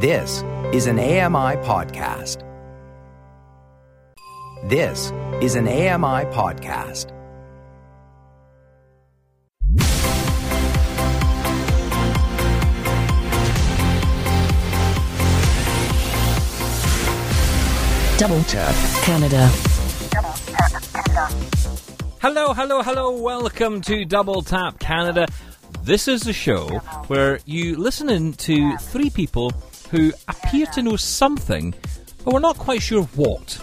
This is an AMI podcast. This is an AMI podcast. Double Tap Canada. Hello, hello, hello. Welcome to Double Tap Canada. This is the show where you listen in to three people who appear to know something, but we're not quite sure what.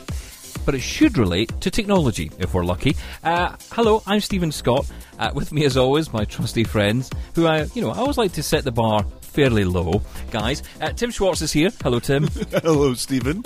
But it should relate to technology, if we're lucky. Uh, hello, I'm Stephen Scott. Uh, with me, as always, my trusty friends, who I, you know, I always like to set the bar fairly low, guys. Uh, Tim Schwartz is here. Hello, Tim. Hello, Stephen.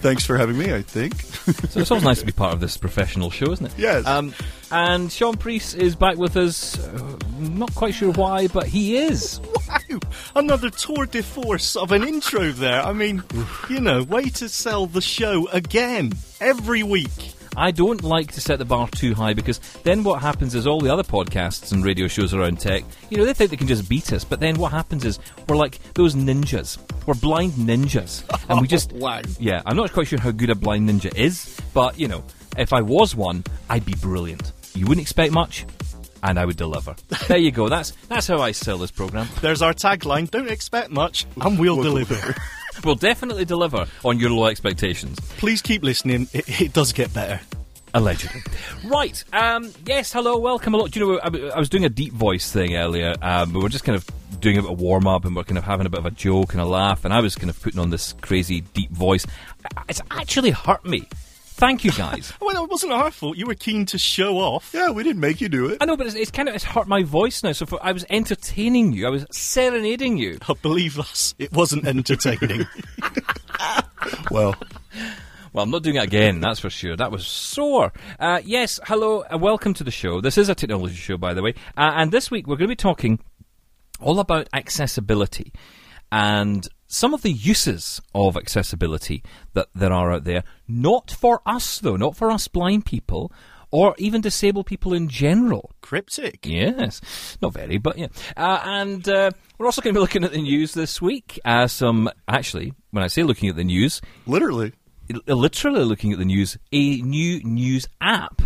Thanks for having me, I think. So it's always nice to be part of this professional show, isn't it? Yes. Um, and Sean Priest is back with us. Uh, not quite sure why, but he is. Wow, another tour de force of an intro there. I mean, you know, way to sell the show again every week. I don't like to set the bar too high because then what happens is all the other podcasts and radio shows around tech, you know, they think they can just beat us. But then what happens is we're like those ninjas. We're blind ninjas. And we just. Oh, wow. Yeah, I'm not quite sure how good a blind ninja is, but, you know, if I was one, I'd be brilliant. You wouldn't expect much, and I would deliver. there you go. That's that's how I sell this program. There's our tagline don't expect much, and we'll deliver. We'll definitely deliver on your low expectations. Please keep listening, it, it does get better. Allegedly. Right. Um, yes, hello, welcome along. Do you know, I, I was doing a deep voice thing earlier. Um, we were just kind of doing a bit of warm up and we're kind of having a bit of a joke and a laugh, and I was kind of putting on this crazy deep voice. It's actually hurt me. Thank you, guys. Well, it wasn't our fault. You were keen to show off. yeah, we didn't make you do it. I know, but it's, it's kind of it's hurt my voice now. So for, I was entertaining you, I was serenading you. Oh, believe us, it wasn't entertaining. Well, Well, I'm not doing it again, that's for sure. That was sore. Uh, yes, hello, uh, welcome to the show. This is a technology show, by the way. Uh, and this week we're going to be talking all about accessibility and some of the uses of accessibility that there are out there. Not for us, though, not for us blind people or even disabled people in general. Cryptic. Yes, not very, but yeah. Uh, and uh, we're also going to be looking at the news this week. Uh, some, actually, when I say looking at the news, literally. L- literally looking at the news, a new news app.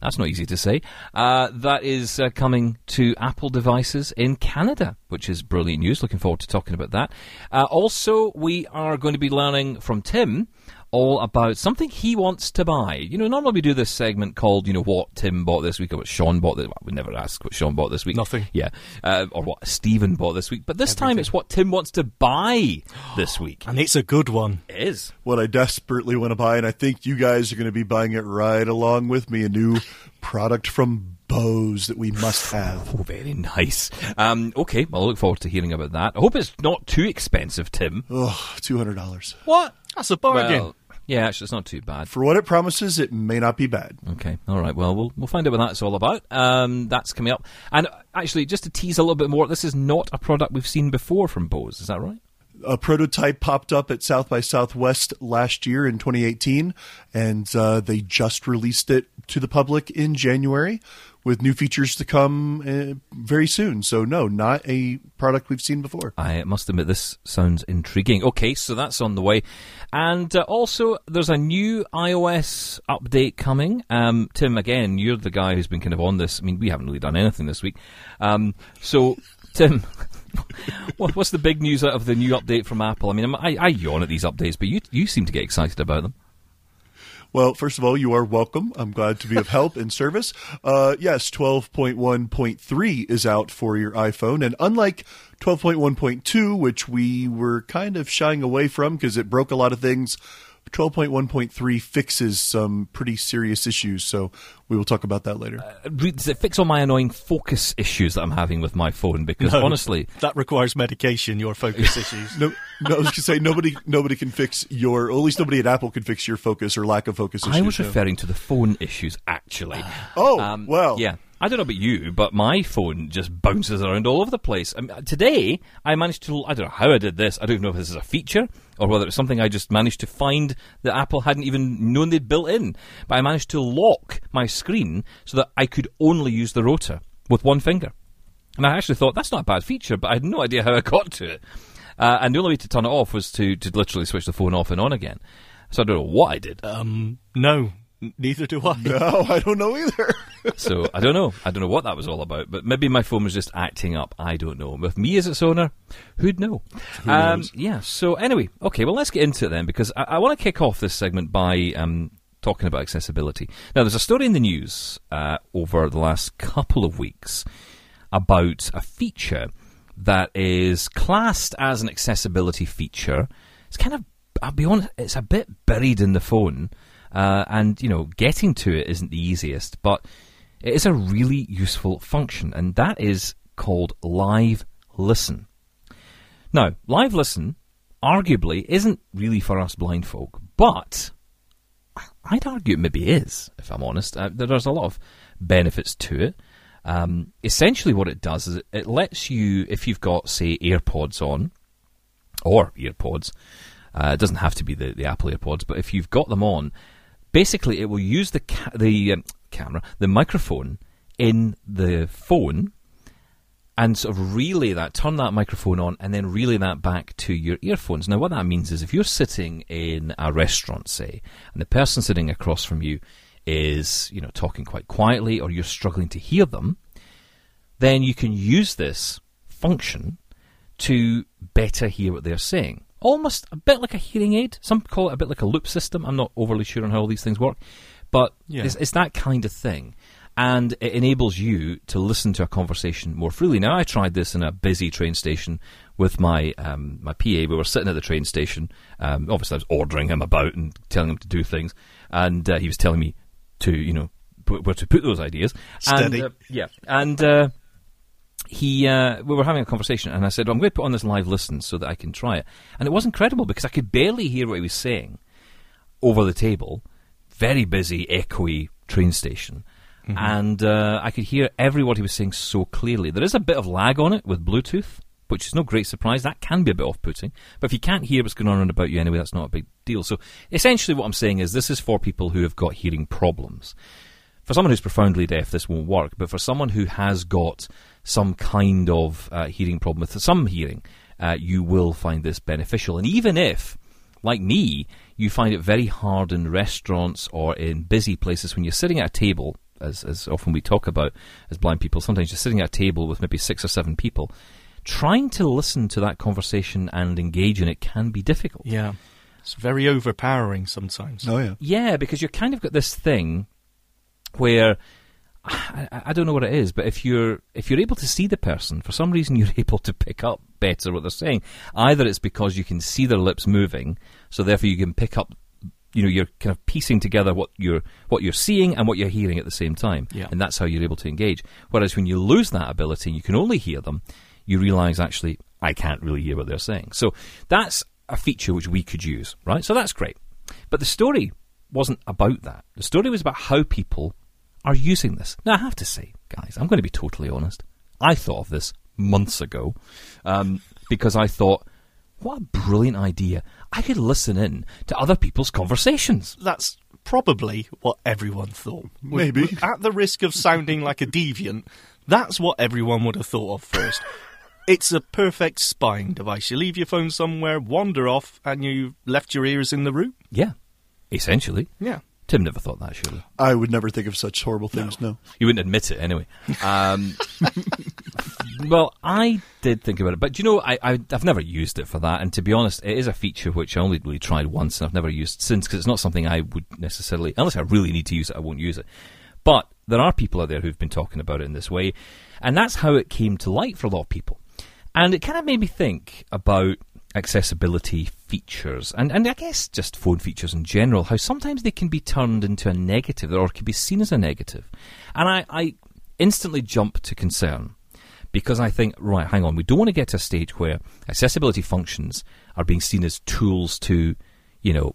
That's not easy to say. Uh, that is uh, coming to Apple devices in Canada, which is brilliant news. Looking forward to talking about that. Uh, also, we are going to be learning from Tim all about something he wants to buy. You know, normally we do this segment called, you know, what Tim bought this week or what Sean bought this well, We never ask what Sean bought this week. Nothing. Yeah. Uh, or what Stephen bought this week. But this time it's what Tim wants to buy this week. And it's a good one. It is. What I desperately want to buy, and I think you guys are going to be buying it right along with me, a new product from Bose that we must have. Oh, very nice. Um, okay, well, I look forward to hearing about that. I hope it's not too expensive, Tim. Oh, $200. What? That's a bargain. Well, yeah, actually, it's not too bad. For what it promises, it may not be bad. Okay, all right. Well, we'll we'll find out what that's all about. Um, that's coming up. And actually, just to tease a little bit more, this is not a product we've seen before from Bose. Is that right? a prototype popped up at South by Southwest last year in 2018, and uh, they just released it to the public in January with new features to come uh, very soon. So, no, not a product we've seen before. I must admit, this sounds intriguing. Okay, so that's on the way. And uh, also, there's a new iOS update coming. Um, Tim, again, you're the guy who's been kind of on this. I mean, we haven't really done anything this week. Um, so, Tim, what's the big news out of the new update from Apple? I mean, I, I yawn at these updates, but you, you seem to get excited about them. Well, first of all, you are welcome. I'm glad to be of help and service. Uh, yes, 12.1.3 is out for your iPhone, and unlike 12.1.2, which we were kind of shying away from because it broke a lot of things, 12.1.3 fixes some pretty serious issues. So we will talk about that later. Re- Does it fix all my annoying focus issues that I'm having with my phone? Because No. honestly, That requires medication, your focus issues. no, no, I was going to say nobody, nobody can fix your, or at least nobody at Apple can fix your focus or lack of focus issues. I was no. referring to the phone issues, actually. Oh, Um, well. Yeah. I don't know about you, but my phone just bounces around all over the place. I mean, today, I managed to. I don't know how I did this. I don't even know if this is a feature or whether it's something I just managed to find that Apple hadn't even known they'd built in. But I managed to lock my screen so that I could only use the rotor with one finger. And I actually thought that's not a bad feature, but I had no idea how I got to it. Uh, and the only way to turn it off was to, to literally switch the phone off and on again. So I don't know what I did. Um, no, neither do I. No, I don't know either. So I don't know. I don't know what that was all about. But maybe my phone was just acting up. I don't know. With me as its owner, who'd know? um, yeah. So anyway, okay. Well, let's get into it then because I, I want to kick off this segment by um, talking about accessibility. Now, there's a story in the news uh, over the last couple of weeks about a feature that is classed as an accessibility feature. It's kind of, I'll be honest, it's a bit buried in the phone, uh, and you know, getting to it isn't the easiest, but it is a really useful function, and that is called Live Listen. Now, Live Listen arguably isn't really for us blind folk, but I'd argue it maybe is, if I'm honest. Uh, there's a lot of benefits to it. Um, essentially, what it does is it, lets you, if you've got, say, AirPods on, or EarPods, uh, it doesn't have to be the, the Apple AirPods, but if you've got them on, basically it will use the ca- the um, camera, the microphone in the phone, and sort of relay that, turn that microphone on, and then relay that back to your earphones. Now, what that means is if you're sitting in a restaurant, say, and the person sitting across from you is, you know, talking quite quietly, or you're struggling to hear them, then you can use this function to better hear what they're saying. Almost a bit like a hearing aid. Some call it a bit like a loop system. I'm not overly sure on how all these things work, but Yeah. it's, it's that kind of thing. And it enables you to listen to a conversation more freely. Now, I tried this in a busy train station with my um, my PA. We were sitting at the train station. Um, obviously, I was ordering him about and telling him to do things, and uh, he was telling me to, you know, where to put those ideas. Steady. And, uh, yeah, and uh, he uh, we were having a conversation, and I said, well, "I'm going to put on this live listen so that I can try it." And it was incredible because I could barely hear what he was saying over the table. Very busy, echoey train station, and uh, I could hear every word he was saying so clearly. There is a bit of lag on it with Bluetooth, which is no great surprise. That can be a bit off-putting, but if you can't hear what's going on around about you anyway, that's not a big deal. So essentially, what I'm saying is this is for people who have got hearing problems for someone who's profoundly deaf, this won't work. But for someone who has got some kind of uh, hearing problem with some hearing, uh, you will find this beneficial. And even if, like me, you find it very hard in restaurants or in busy places when you're sitting at a table, as, as often we talk about as blind people, sometimes you're sitting at a table with maybe six or seven people, trying to listen to that conversation and engage in it can be difficult. Yeah. It's very overpowering sometimes. Oh yeah. Yeah, because you're kind of got this thing where I, I don't know what it is, but if you're if you're able to see the person, for some reason you're able to pick up better what they're saying. Either it's because you can see their lips moving, so therefore you can pick up. You know, you're kind of piecing together what you're what you're seeing and what you're hearing at the same time, Yeah. and that's how you're able to engage. Whereas when you lose that ability, and you can only hear them. You realise actually I can't really hear what they're saying. So that's a feature which we could use, right? So that's great. But the story wasn't about that. The story was about how people are using this. Now, I have to say, guys, I'm going to be totally honest. I thought of this months ago um, because I thought, what a brilliant idea. I could listen in to other people's conversations. That's probably what everyone thought. Maybe. with- At the risk of sounding like a deviant, that's what everyone would have thought of first. It's a perfect spying device. You leave your phone somewhere, wander off, and you've left your ears in the room. Yeah, essentially. Yeah. Tim never thought that, surely. I would never think of such horrible things. No. You wouldn't admit it anyway. Um, well, I did think about it, but do you know, I, I, I've never used it for that. And to be honest, it is a feature which I only really tried once, and I've never used since because it's not something I would necessarily, unless I really need to use it, I won't use it. But there are people out there who've been talking about it in this way, and that's how it came to light for a lot of people. And it kind of made me think about accessibility features and, and I guess just phone features in general, how sometimes they can be turned into a negative or can be seen as a negative. And I, I instantly jump to concern because I think, right, hang on, we don't want to get to a stage where accessibility functions are being seen as tools to, you know,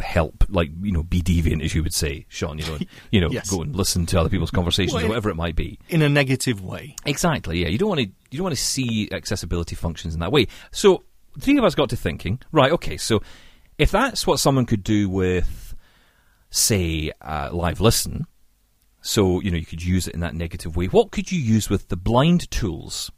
help, like, you know, be deviant, as you would say, Sean, you know, you know, Yes. go and listen to other people's conversations Well, or whatever it might be. In a negative way. Exactly. Yeah, you don't want to you don't want to see accessibility functions in that way. So three of us got to thinking, right? Okay, so if that's what someone could do with, say, uh, live listen, so you know you could use it in that negative way. What could you use with the blind tools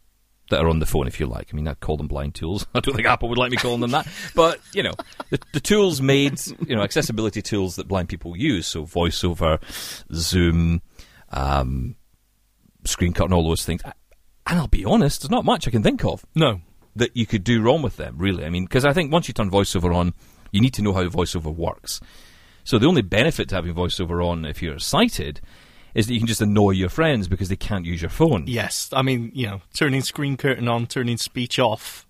that are on the phone, if you like. I mean, I call them blind tools. I don't think Apple would like me calling them that. But, you know, the, the tools made, you know, accessibility tools that blind people use. So VoiceOver, Zoom, um, screen cut, and all those things. And I'll be honest, there's not much I can think of No. That you could do wrong with them, really. I mean, because I think once you turn VoiceOver on, you need to know how VoiceOver works. So the only benefit to having VoiceOver on if you're sighted is that you can just annoy your friends because they can't use your phone. Yes, I mean, you know, turning screen curtain on, turning speech off.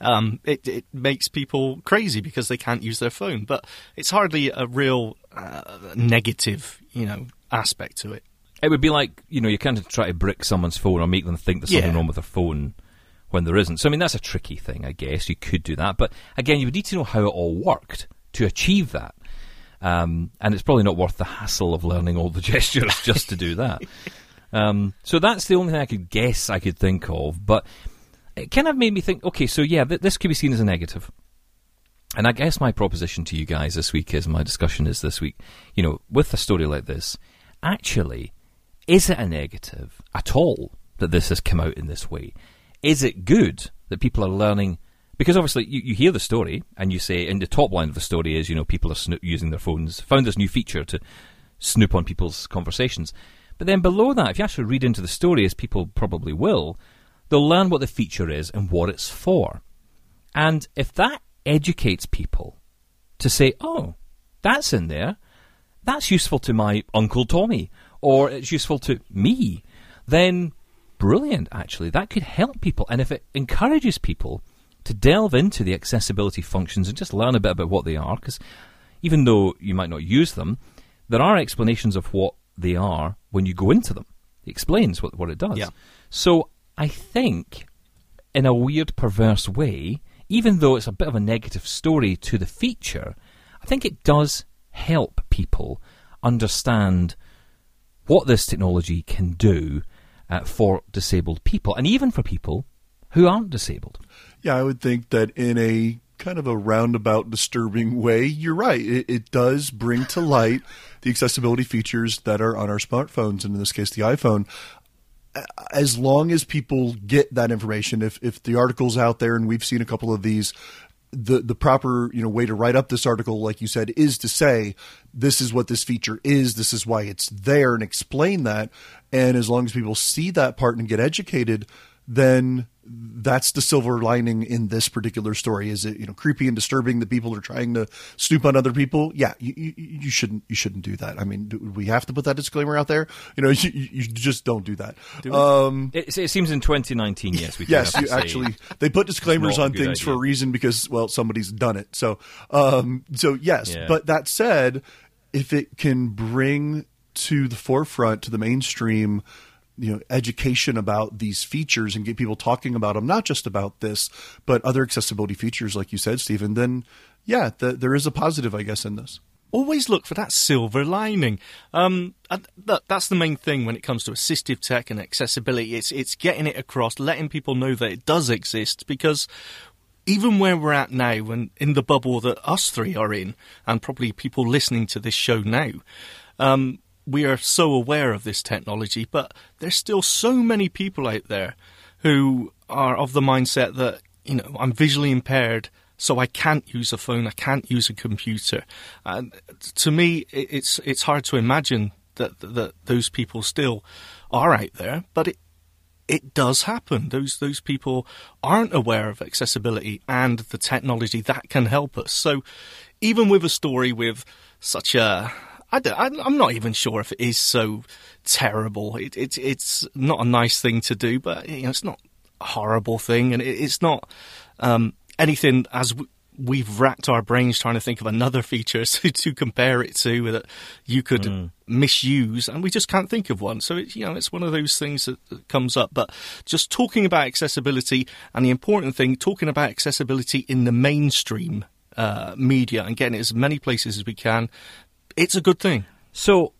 Um, it, it makes people crazy because they can't use their phone, but it's hardly a real uh, negative, you know, aspect to it. It would be like, you know, you can't try to brick someone's phone or make them think there's something wrong with their phone when there isn't. So, I mean, that's a tricky thing, I guess. You could do that. But again, you would need to know how it all worked to achieve that. Um, and it's probably not worth the hassle of learning all the gestures just to do that. Um, so that's the only thing I could guess I could think of. But it kind of made me think, okay, so yeah, th- this could be seen as a negative. And I guess my proposition to you guys this week is my discussion is this week, you know, with a story like this, actually, is it a negative at all that this has come out in this way? Is it good that people are learning? Because obviously, you, you hear the story and you say, in the top line of the story is, you know, people are snoop, using their phones, found this new feature to snoop on people's conversations. But then below that, if you actually read into the story, as people probably will, they'll learn what the feature is and what it's for. And if that educates people to say, oh, that's in there, that's useful to my Uncle Tommy, or it's useful to me, then brilliant, actually. That could help people. And if it encourages people to delve into the accessibility functions and just learn a bit about what they are, because even though you might not use them, there are explanations of what they are when you go into them. It explains what, what it does. Yeah. So I think, in a weird, perverse way, even though it's a bit of a negative story to the feature, I think it does help people understand what this technology can do uh, for disabled people, and even for people who aren't disabled. Yeah, I would think that in a kind of a roundabout, disturbing way, you're right. It, it does bring to light the accessibility features that are on our smartphones, and in this case, the iPhone. As long as people get that information, if if the article's out there, and we've seen a couple of these, the the proper you know way to write up this article, like you said, is to say this is what this feature is, this is why it's there, and explain that. And as long as people see that part and get educated, then that's the silver lining in this particular story. Is it you know creepy and disturbing that people are trying to snoop on other people? Yeah, you, you, you shouldn't you shouldn't do that. I mean, do we have to put that disclaimer out there? You know, you, you just don't do that. um, It, it seems in 2019, yes, we do yes, you actually they put disclaimers on things for a reason because well somebody's done it. So um, so yes, Yeah. but that said, if it can bring to the forefront to the mainstream you know education about these features and get people talking about them not just about this but other accessibility features like you said Stephen then yeah th- there is a positive I guess in this always look for that silver lining. Um, that, that's the main thing when it comes to assistive tech and accessibility. It's it's getting it across, letting people know that it does exist. Because even where we're at now, and in the bubble that us three are in, and probably people listening to this show now, um, we are so aware of this technology. But there's still so many people out there who are of the mindset that you know I'm visually impaired so I can't use a phone, I can't use a computer. And to me, it's it's hard to imagine that that those people still are out there, but it it does happen. Those those people aren't aware of accessibility and the technology that can help us. So even with a story with such a I I'm not even sure if it is so terrible. It, it, it's not a nice thing to do, but you know, it's not a horrible thing, and it, it's not um, anything as w- we've racked our brains trying to think of another feature to, to compare it to that you could misuse, and we just can't think of one. So it, you know, it's one of those things that, that comes up. But just talking about accessibility, and the important thing, talking about accessibility in the mainstream uh, media and getting it as many places as we can, it's a good thing. So,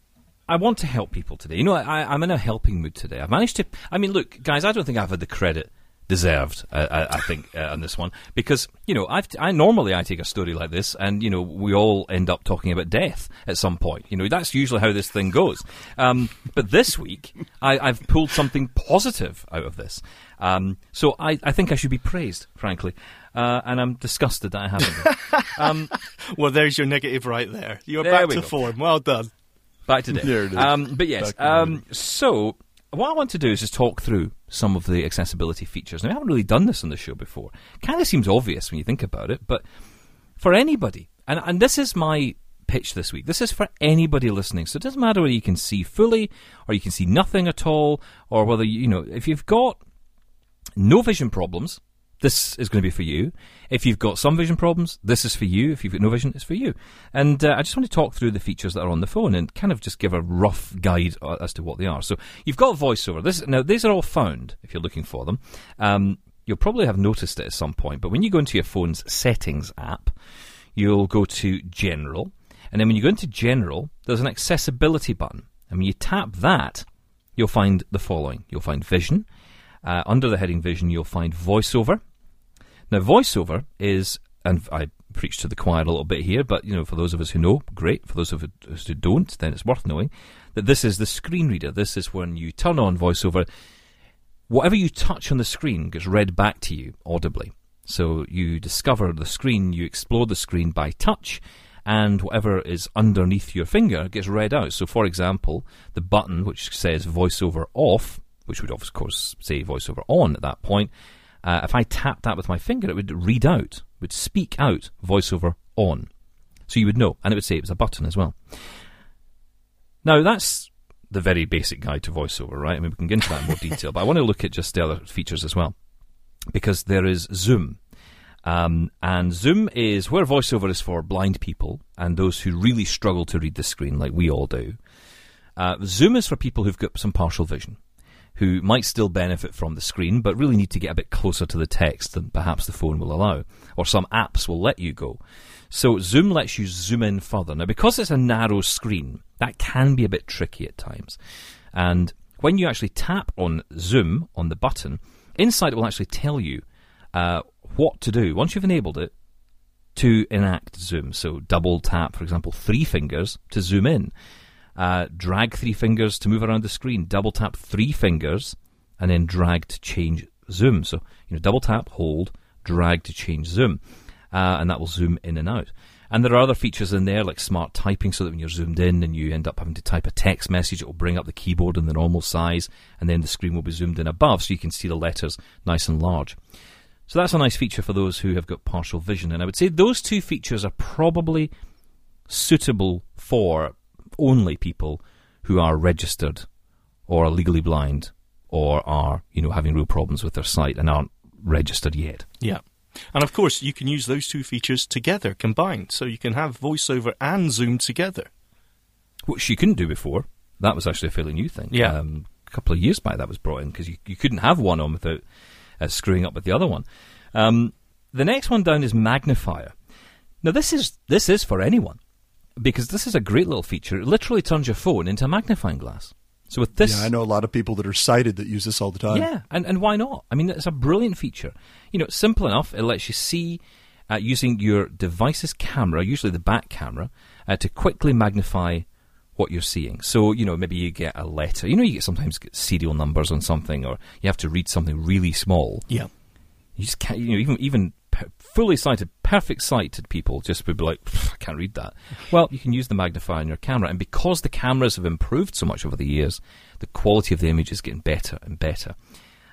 I want to help people today. You know, I, I'm in a helping mood today. I've managed to. I mean, look, guys, I don't think I've had the credit deserved, uh, I, I think, uh, on this one because you know I've, I normally I take a story like this, and you know we all end up talking about death at some point. You know that's usually how this thing goes. Um, but this week I, I've pulled something positive out of this, um, so I, I think I should be praised, frankly. Uh, and I'm disgusted that I haven't. um, Well, there's your negative right there. You're There back we to go. form. Well done. back today. There it is. Um, but yes, Back to normal. um, so what I want to do is just talk through some of the accessibility features. Now, I haven't really done this on the show before. Kind of seems obvious when you think about it, but for anybody, and, and this is my pitch this week. This is for anybody listening. So it doesn't matter whether you can see fully or you can see nothing at all, or whether you, you know if you've got no vision problems, this is going to be for you. If you've got some vision problems, this is for you. If you've got no vision, it's for you. And uh, I just want to talk through the features that are on the phone and kind of just give a rough guide uh, as to what they are. So you've got VoiceOver. This now these are all found if you're looking for them. Um, you'll probably have noticed it at some point, but when you go into your phone's settings app, you'll go to General, and then when you go into General, there's an accessibility button, and when you tap that, you'll find the following: you'll find Vision. Uh, under the heading Vision, you'll find VoiceOver. Now, VoiceOver is, and I preach to the choir a little bit here, but you know, for those of us who know, great. For those of us who don't, then it's worth knowing that this is the screen reader. This is when you turn on VoiceOver. Whatever you touch on the screen gets read back to you audibly. So you discover the screen, you explore the screen by touch, and whatever is underneath your finger gets read out. So, for example, the button which says VoiceOver off, which would of course say VoiceOver on at that point, uh, if I tapped that with my finger, it would read out, would speak out VoiceOver on. So you would know, and it would say it was a button as well. Now that's the very basic guide to VoiceOver, right? I mean, we can get into that in more detail, but I want to look at just the other features as well, because there is Zoom. Um, and Zoom is where VoiceOver is for blind people and those who really struggle to read the screen, like we all do. Uh, Zoom is for people who've got some partial vision, who might still benefit from the screen, but really need to get a bit closer to the text than perhaps the phone will allow, or some apps will let you go. So Zoom lets you zoom in further. Now, because it's a narrow screen, that can be a bit tricky at times. And when you actually tap on Zoom on the button, inside it will actually tell you uh, what to do once you've enabled it to enact zoom. So double tap, for example, three fingers to zoom in. Uh, drag three fingers to move around the screen. Double tap three fingers and then drag to change zoom. So you know, double tap, hold, drag to change zoom, uh, and that will zoom in and out. And there are other features in there like smart typing, so that when you're zoomed in and you end up having to type a text message, it will bring up the keyboard in the normal size, and then the screen will be zoomed in above, so you can see the letters nice and large. So that's a nice feature for those who have got partial vision. And I would say those two features are probably suitable for only people who are registered or are legally blind or are, you know, having real problems with their sight and aren't registered yet. Yeah. And of course, you can use those two features together, combined. So you can have VoiceOver and Zoom together. Which you couldn't do before. That was actually a fairly new thing. Yeah. Um, a couple of years back that was brought in because you, you couldn't have one on without uh, screwing up with the other one. Um, the next one down is magnifier. Now this is this is for anyone because this is a great little feature. It literally turns your phone into a magnifying glass. So with this, yeah, I know a lot of people that are sighted that use this all the time. yeah, and, and why not? I mean, it's a brilliant feature. You know, it's simple enough. It lets you see uh, using your device's camera, usually the back camera, uh, to quickly magnify what you're seeing. So, you know, maybe you get a letter. You know, you get sometimes get serial numbers on something, or you have to read something really small. Yeah. You just can't. You know, even even p- fully sighted, perfect sighted people just would be like, I can't read that. Well, you can use the magnifier on your camera, and because the cameras have improved so much over the years, the quality of the image is getting better and better.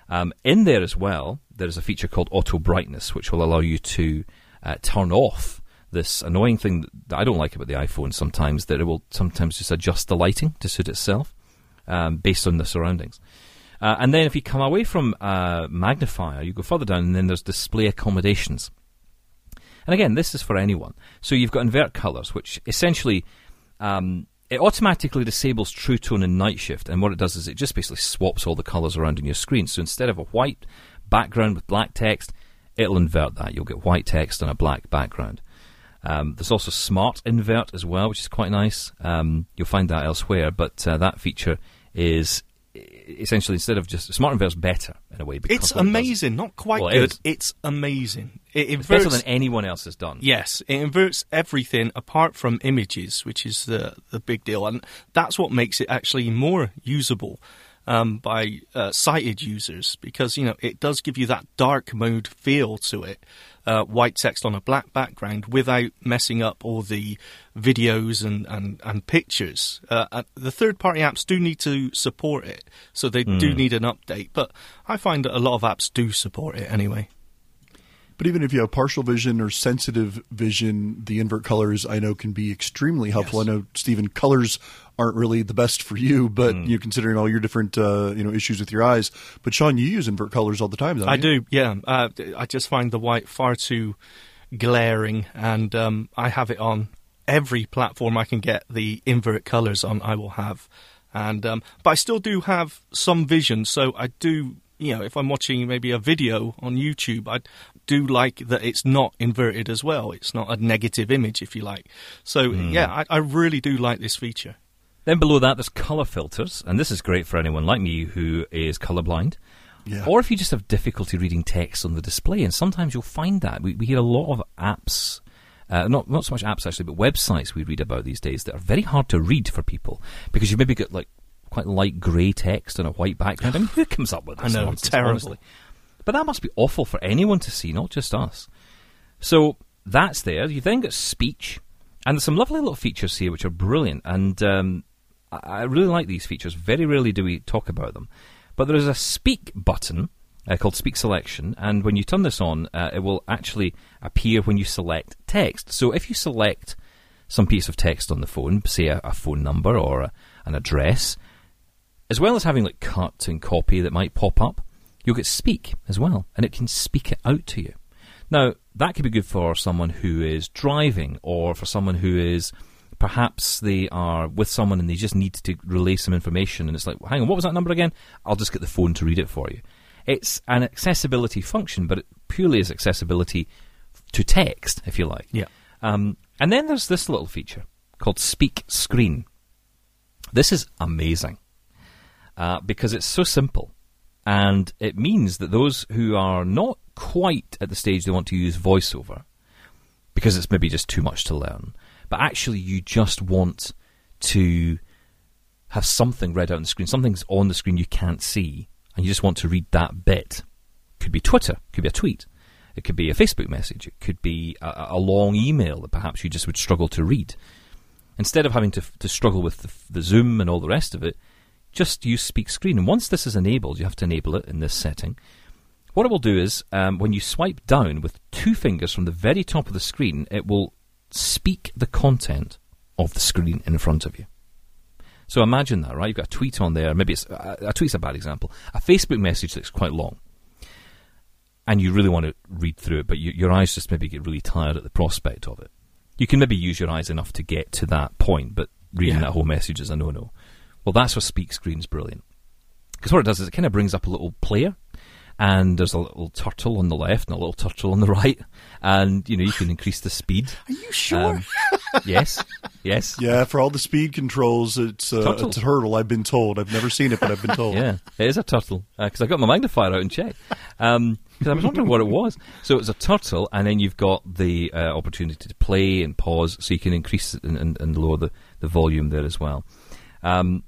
Um, in there as well, there is a feature called auto brightness, which will allow you to uh, turn off this annoying thing that- I don't like about the iPhone sometimes, that it will sometimes just adjust the lighting to suit itself um, based on the surroundings. Uh, and then if you come away from uh, magnifier, you go further down, and then there's display accommodations. And again, this is for anyone. So you've got invert colors, which essentially um, it automatically disables True Tone and Night Shift, and what it does is it just basically swaps all the colors around on your screen. So instead of a white background with black text, it'll invert that. You'll get white text on a black background. Um, there's also Smart Invert as well, which is quite nice. Um, you'll find that elsewhere, but uh, that feature is essentially instead of just smart invert's better in a way. Because It's what it amazing, not quite Well, good. is. It's amazing. It It's better than anyone else has done. Yes, it inverts everything apart from images, which is the the big deal, and that's what makes it actually more usable um, by uh, sighted users because you know it does give you that dark mode feel to it, uh, white text on a black background without messing up all the videos and and, and pictures. Uh, and the third party apps do need to support it, so they do need an update. But I find that a lot of apps do support it anyway. But even if you have partial vision or sensitive vision, the invert colors I know can be extremely helpful. Yes. I know Stephen, colors aren't really the best for you, but you know, considering all your different uh, you know issues with your eyes. But Sean, you use invert colors all the time. Don't I you? do, yeah. Uh, I just find the white far too glaring, and um, I have it on every platform I can get the invert colours on. I will have, and um, but I still do have some vision, so I do. You know, if I'm watching maybe a video on YouTube, I do like that it's not inverted as well. It's not a negative image, if you like. So yeah, I, I really do like this feature. Then below that, there's color filters, and this is great for anyone like me who is colorblind. Yeah. Or if you just have difficulty reading text on the display, and sometimes you'll find that. We, we hear a lot of apps, uh, not, not so much apps actually, but websites we read about these days that are very hard to read for people because you maybe got like quite light grey text on a white background. I mean, who comes up with I know, nonsense, terrible. honestly? But that must be awful for anyone to see, not just us. So that's there. You then got speech, and there's some lovely little features here which are brilliant. And um, I, I really like these features. Very rarely do we talk about them. But there is a speak button uh, called Speak Selection, and when you turn this on, uh, it will actually appear when you select text. So if you select some piece of text on the phone, say a, a phone number or a, an address, as well as having like cut and copy that might pop up, you'll get speak as well, and it can speak it out to you. Now, that could be good for someone who is driving or for someone who is perhaps they are with someone and they just need to relay some information and it's like, hang on, what was that number again? I'll just get the phone to read it for you. It's an accessibility function, but it purely is accessibility to text, if you like. Yeah. Um, and then there's this little feature called Speak Screen. This is amazing uh, because it's so simple. And it means that those who are not quite at the stage they want to use voiceover, because it's maybe just too much to learn, but actually you just want to have something read out on the screen, something's on the screen you can't see, and you just want to read that bit. Could be Twitter, could be a tweet, it could be a Facebook message, it could be a, a long email that perhaps you just would struggle to read. Instead of having to, to struggle with the, the Zoom and all the rest of it, just use Speak Screen. And once this is enabled, you have to enable it in this setting. What it will do is, um, when you swipe down with two fingers from the very top of the screen, it will speak the content of the screen in front of you. So imagine that, right? You've got a tweet on there. Maybe it's a, a tweet's a bad example. A Facebook message that's quite long, and you really want to read through it, but you, your eyes just maybe get really tired at the prospect of it. You can maybe use your eyes enough to get to that point, but reading Yeah. that whole message is a no-no. Well, that's where Speak Screen's brilliant. Because what it does is it kind of brings up a little player, and there's a little turtle on the left and a little turtle on the right, and you know you can increase the speed. Are you sure? Um, yes, yes, Yeah, for all the speed controls, it's uh, a Turtle. turtle. I've been told. I've never seen it, but I've been told. yeah. It is a turtle because I got my magnifier out and checked because I was wondering what it was. So it's a turtle, and then you've got the uh, opportunity to play and pause, so you can increase it and, and, and lower the, the volume there as well. Um,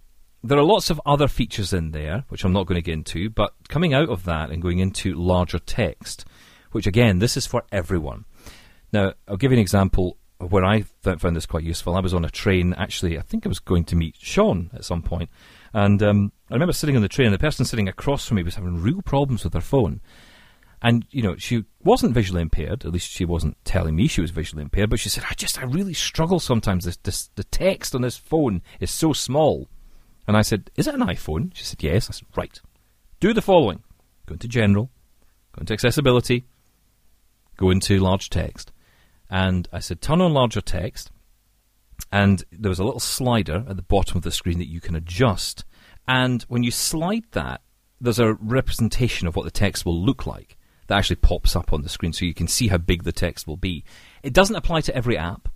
there are lots of other features in there, which I'm not going to get into, but coming out of that and going into larger text, which again, this is for everyone. Now, I'll give you an example of where I found this quite useful. I was on a train, actually, I think I was going to meet Sean at some point, and um, I remember sitting on the train, and the person sitting across from me was having real problems with her phone. And, you know, she wasn't visually impaired, at least she wasn't telling me she was visually impaired, but she said, I just, I really struggle sometimes. This, this, the text on this phone is so small. And I said, Is it an iPhone? She said, Yes. I said, Right. Do the following go into General, go into Accessibility, go into Large Text. And I said, Turn on larger text. And there was a little slider at the bottom of the screen that you can adjust. And when you slide that, there's a representation of what the text will look like that actually pops up on the screen so you can see how big the text will be. It doesn't apply to every app.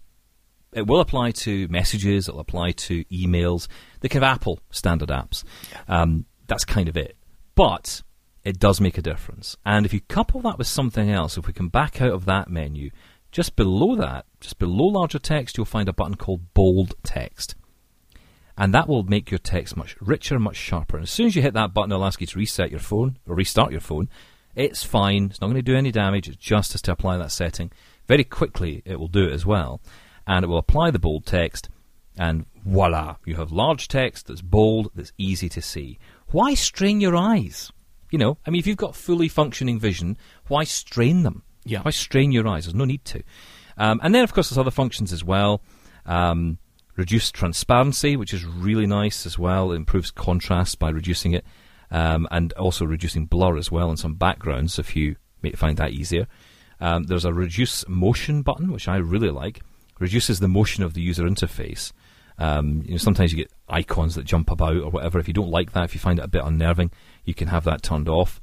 It will apply to messages, it'll apply to emails, the kind of Apple standard apps. Um, that's kind of it. But it does make a difference. And if you couple that with something else, if we can back out of that menu, just below that, just below larger text, you'll find a button called bold text. And that will make your text much richer, much sharper. And as soon as you hit that button, it'll ask you to reset your phone or restart your phone. It's fine. It's not going to do any damage. It's just as to apply that setting. Very quickly, it will do it as well. And it will apply the bold text. And voila, you have large text that's bold, that's easy to see. Why strain your eyes? You know, I mean, if you've got fully functioning vision, why strain them? Yeah. Why strain your eyes? There's no need to. Um, and then, of course, there's other functions as well. Um, reduced transparency, which is really nice as well. It improves contrast by reducing it, um, and also reducing blur as well in some backgrounds if you may find that easier. Um, there's a reduce motion button, which I really like. Reduces the motion of the user interface. Um, you know, sometimes you get icons that jump about or whatever. If you don't like that, if you find it a bit unnerving, you can have that turned off.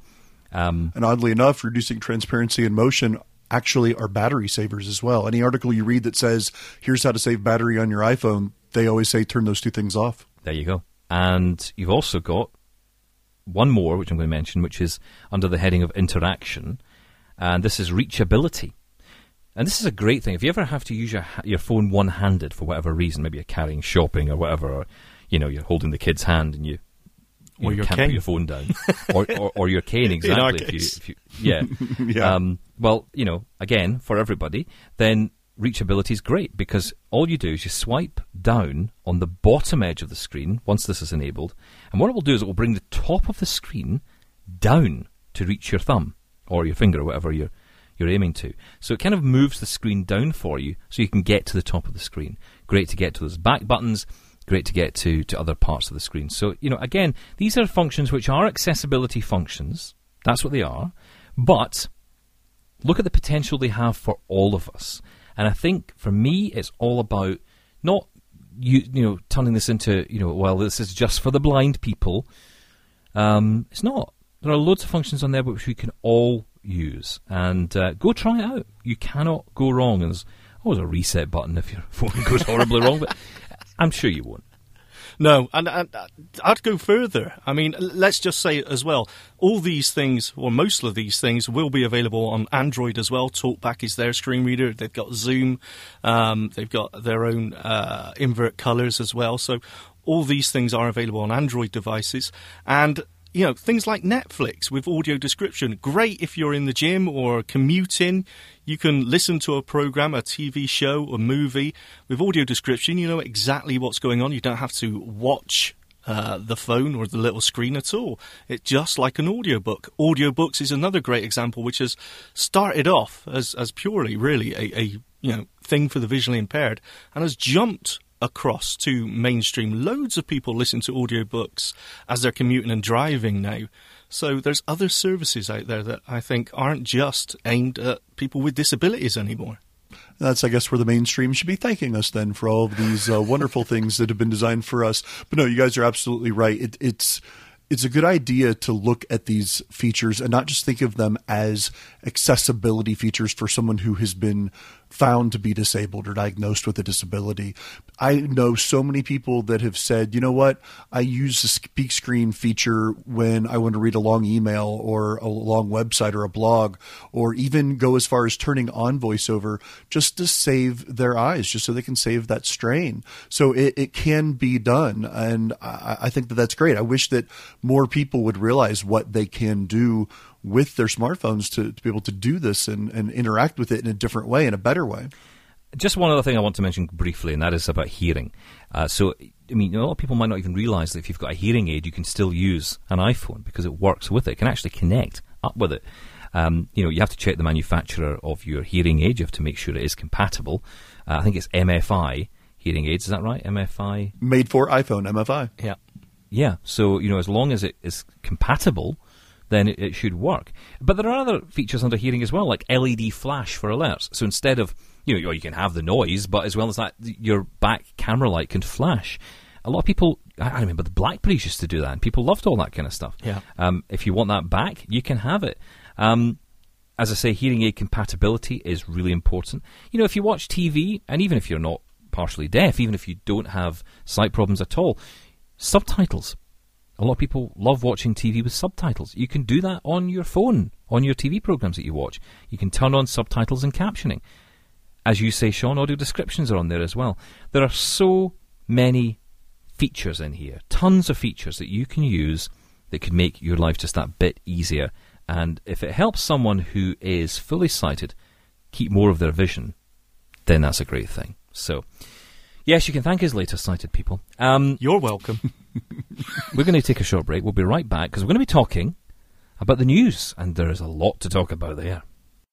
Um, And oddly enough, reducing transparency and motion actually are battery savers as well. Any article you read that says, here's how to save battery on your iPhone, they always say turn those two things off. There you go. And you've also got one more, which I'm going to mention, which is under the heading of interaction, and this is reachability. And this is a great thing. If you ever have to use your your phone one handed for whatever reason, maybe you're carrying shopping or whatever, or you know you're holding the kid's hand and you, you Or know, your can't cane. put your phone down, or, or or your cane exactly. if you, if you, yeah. Yeah. Um, well, you know, again for everybody, then reachability is great because all you do is you swipe down on the bottom edge of the screen once this is enabled, and what it will do is it will bring the top of the screen down to reach your thumb or your finger or whatever you're you're aiming to. So it kind of moves the screen down for you so you can get to the top of the screen. Great to get to those back buttons, great to get to, to other parts of the screen. So, you know, again, these are functions which are accessibility functions. That's what they are. But look at the potential they have for all of us. And I think for me, it's all about not you, you know turning this into you know well this is just for the blind people. Um, it's not. There are loads of functions on there which we can all use, and uh, go try it out. You cannot go wrong. And there's always a reset button if your phone goes horribly wrong, but I'm sure you won't. No, and, and uh, I'd go further. I mean, let's just say as well, all these things, or most of these things, will be available on Android as well. TalkBack is their screen reader. They've got Zoom. Um, they've got their own uh, invert colors as well. So all these things are available on Android devices. And you know, things like Netflix with audio description. Great if you're in the gym or commuting. You can listen to a program, a TV show, a movie with audio description. You know exactly what's going on. You don't have to watch uh, the phone or the little screen at all. It's just like an audiobook. Audiobooks is another great example, which has started off as, as purely, really, a, a you know thing for the visually impaired and has jumped across to mainstream. Loads of people listen to audiobooks as they're commuting and driving now. So there's other services out there that I think aren't just aimed at people with disabilities anymore. That's, I guess, where the mainstream should be thanking us then for all of these uh, wonderful things that have been designed for us. But no, you guys are absolutely right. It, it's it's a good idea to look at these features and not just think of them as accessibility features for someone who has been found to be disabled or diagnosed with a disability. I know so many people that have said, you know what, I use the speak screen feature when I want to read a long email or a long website or a blog, or even go as far as turning on voiceover just to save their eyes, just so they can save that strain. So it, it can be done. And I, I think that that's great. I wish that more people would realize what they can do with their smartphones to, to be able to do this and, and interact with it in a different way, in a better way. Just one other thing I want to mention briefly, and that is about hearing. Uh, so, I mean, a lot of people might not even realize that if you've got a hearing aid, you can still use an iPhone because it works with it. It can actually connect up with it. Um, you know, you have to check the manufacturer of your hearing aid. You have to make sure it is compatible. Uh, I think it's MFI hearing aids. Is that right? MFI. Made for iPhone, MFI. Yeah. Yeah. So you know, as long as it is compatible, then it, it should work. But there are other features under hearing as well, like LED flash for alerts. So instead of you know, you can have the noise, but as well as that, your back camera light can flash. A lot of people, I remember the Blackberries used to do that, and people loved all that kind of stuff. Yeah. Um, if you want that back, you can have it. Um, as I say, hearing aid compatibility is really important. You know, if you watch TV, and even if you're not partially deaf, even if you don't have sight problems at all, subtitles. A lot of people love watching TV with subtitles. You can do that on your phone, on your TV programs that you watch. You can turn on subtitles and captioning. As you say, Sean, audio descriptions are on there as well. There are so many features in here, tons of features that you can use that could make your life just that bit easier. And if it helps someone who is fully sighted keep more of their vision, then that's a great thing. So, yes, you can thank us later, sighted people. Um, You're welcome. we're going to take a short break. We'll be right back because we're going to be talking about the news, and there is a lot to talk about there.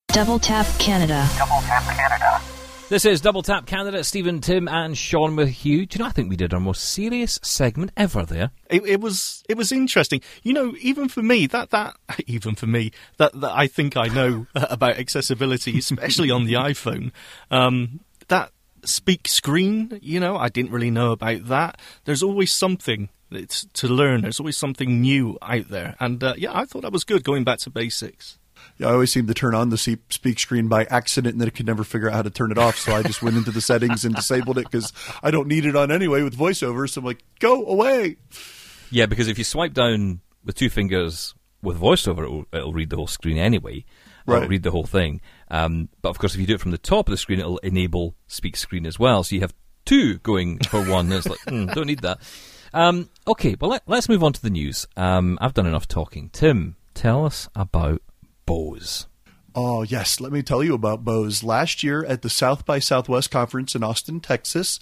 Double Tap Canada. Double Tap Canada. This is Double Tap Canada. Stephen, Tim, and Sean with you. Do you know? I think we did our most serious segment ever there. It, it was it was interesting. You know, even for me, that that even for me, that, that I think I know about accessibility, especially on the iPhone. Um, that speak screen, you know, I didn't really know about that. There's always something it's to learn. There's always something new out there, and uh, yeah, I thought that was good. Going back to basics. Yeah, I always seem to turn on the speak screen by accident and then I could never figure out how to turn it off. So I just went into the settings and disabled it because I don't need it on anyway with voiceover. So I'm like, go away. Yeah, because if you swipe down with two fingers with voiceover, it'll, it'll read the whole screen anyway. Right. read the whole thing. Um, but of course, if you do it from the top of the screen, it'll enable speak screen as well. So you have two going for one. it's like, mm, don't need that. Um, okay, well, let, let's move on to the news. Um, I've done enough talking. Tim, tell us about Bose. Oh, yes. Let me tell you about Bose. Last year at the South by Southwest conference in Austin, Texas,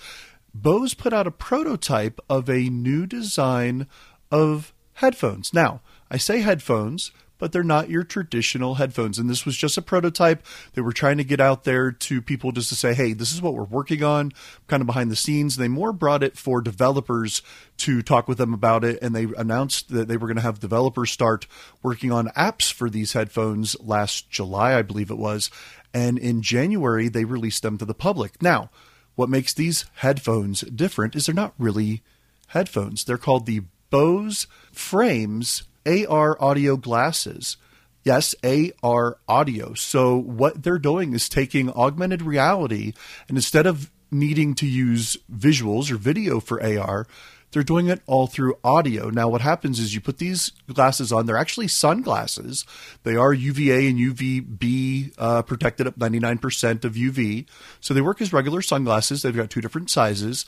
Bose put out a prototype of a new design of headphones. Now, I say headphones, but they're not your traditional headphones. And this was just a prototype. They were trying to get out there to people just to say, hey, this is what we're working on, kind of behind the scenes. They more brought it for developers to talk with them about it. And they announced that they were going to have developers start working on apps for these headphones last July, I believe it was. And in January, they released them to the public. Now, what makes these headphones different is they're not really headphones. They're called the Bose Frames AR audio glasses. Yes, AR audio. So what they're doing is taking augmented reality and instead of needing to use visuals or video for AR, they're doing it all through audio. Now, what happens is you put these glasses on. They're actually sunglasses. They are UVA and UVB uh, protected up 99% of UV. So they work as regular sunglasses. They've got two different sizes,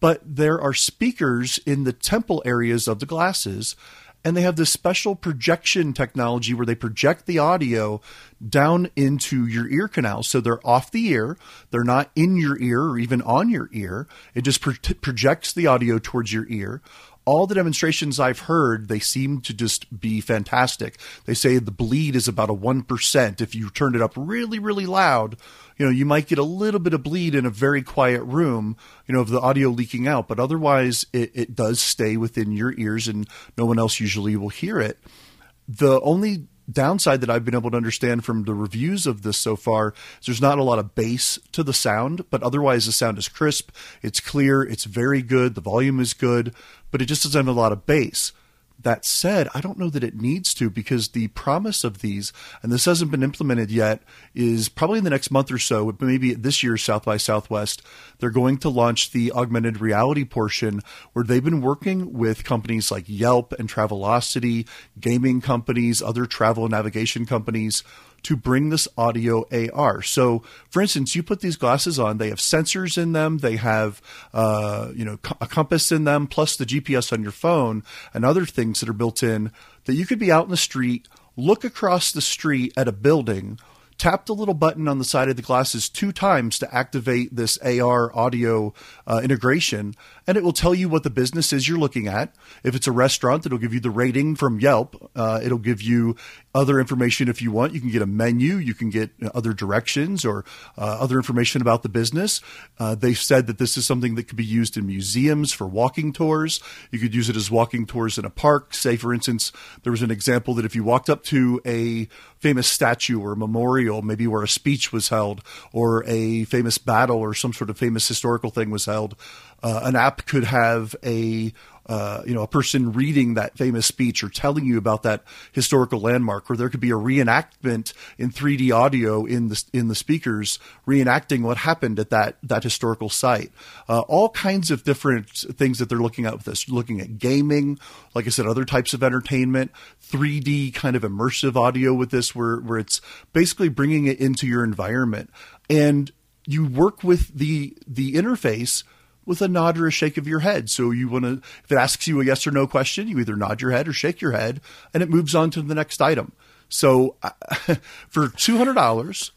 but there are speakers in the temple areas of the glasses and they have this special projection technology where they project the audio down into your ear canal. So they're off the ear, they're not in your ear or even on your ear. It just pro- projects the audio towards your ear. All the demonstrations I've heard, they seem to just be fantastic. They say the bleed is about a 1%. If you turn it up really, really loud, you know, you might get a little bit of bleed in a very quiet room, you know, of the audio leaking out, but otherwise it, it does stay within your ears and no one else usually will hear it. The only downside that I've been able to understand from the reviews of this so far is there's not a lot of bass to the sound, but otherwise the sound is crisp, it's clear, it's very good, the volume is good, but it just doesn't have a lot of bass. That said, I don't know that it needs to because the promise of these, and this hasn't been implemented yet, is probably in the next month or so, maybe this year's South by Southwest, they're going to launch the augmented reality portion where they've been working with companies like Yelp and Travelocity, gaming companies, other travel and navigation companies to bring this audio AR. So, for instance, you put these glasses on; they have sensors in them, they have uh, you know a compass in them, plus the GPS on your phone and other things that are built in. That you could be out in the street, look across the street at a building, tap the little button on the side of the glasses two times to activate this AR audio uh, integration, and it will tell you what the business is you're looking at. If it's a restaurant, it'll give you the rating from Yelp. Uh, it'll give you other information if you want. You can get a menu, you can get uh, other directions or uh, other information about the business. Uh, they've said that this is something that could be used in museums for walking tours. You could use it as walking tours in a park. Say, for instance, there was an example that if you walked up to a famous statue or memorial, maybe where a speech was held or a famous battle or some sort of famous historical thing was held, uh, an app could have a uh, you know, a person reading that famous speech or telling you about that historical landmark, or there could be a reenactment in 3D audio in the in the speakers reenacting what happened at that that historical site. Uh, all kinds of different things that they're looking at with this, looking at gaming, like I said, other types of entertainment, 3D kind of immersive audio with this, where where it's basically bringing it into your environment, and you work with the the interface with a nod or a shake of your head. So you want to, if it asks you a yes or no question, you either nod your head or shake your head, and it moves on to the next item. So uh, for two hundred dollars,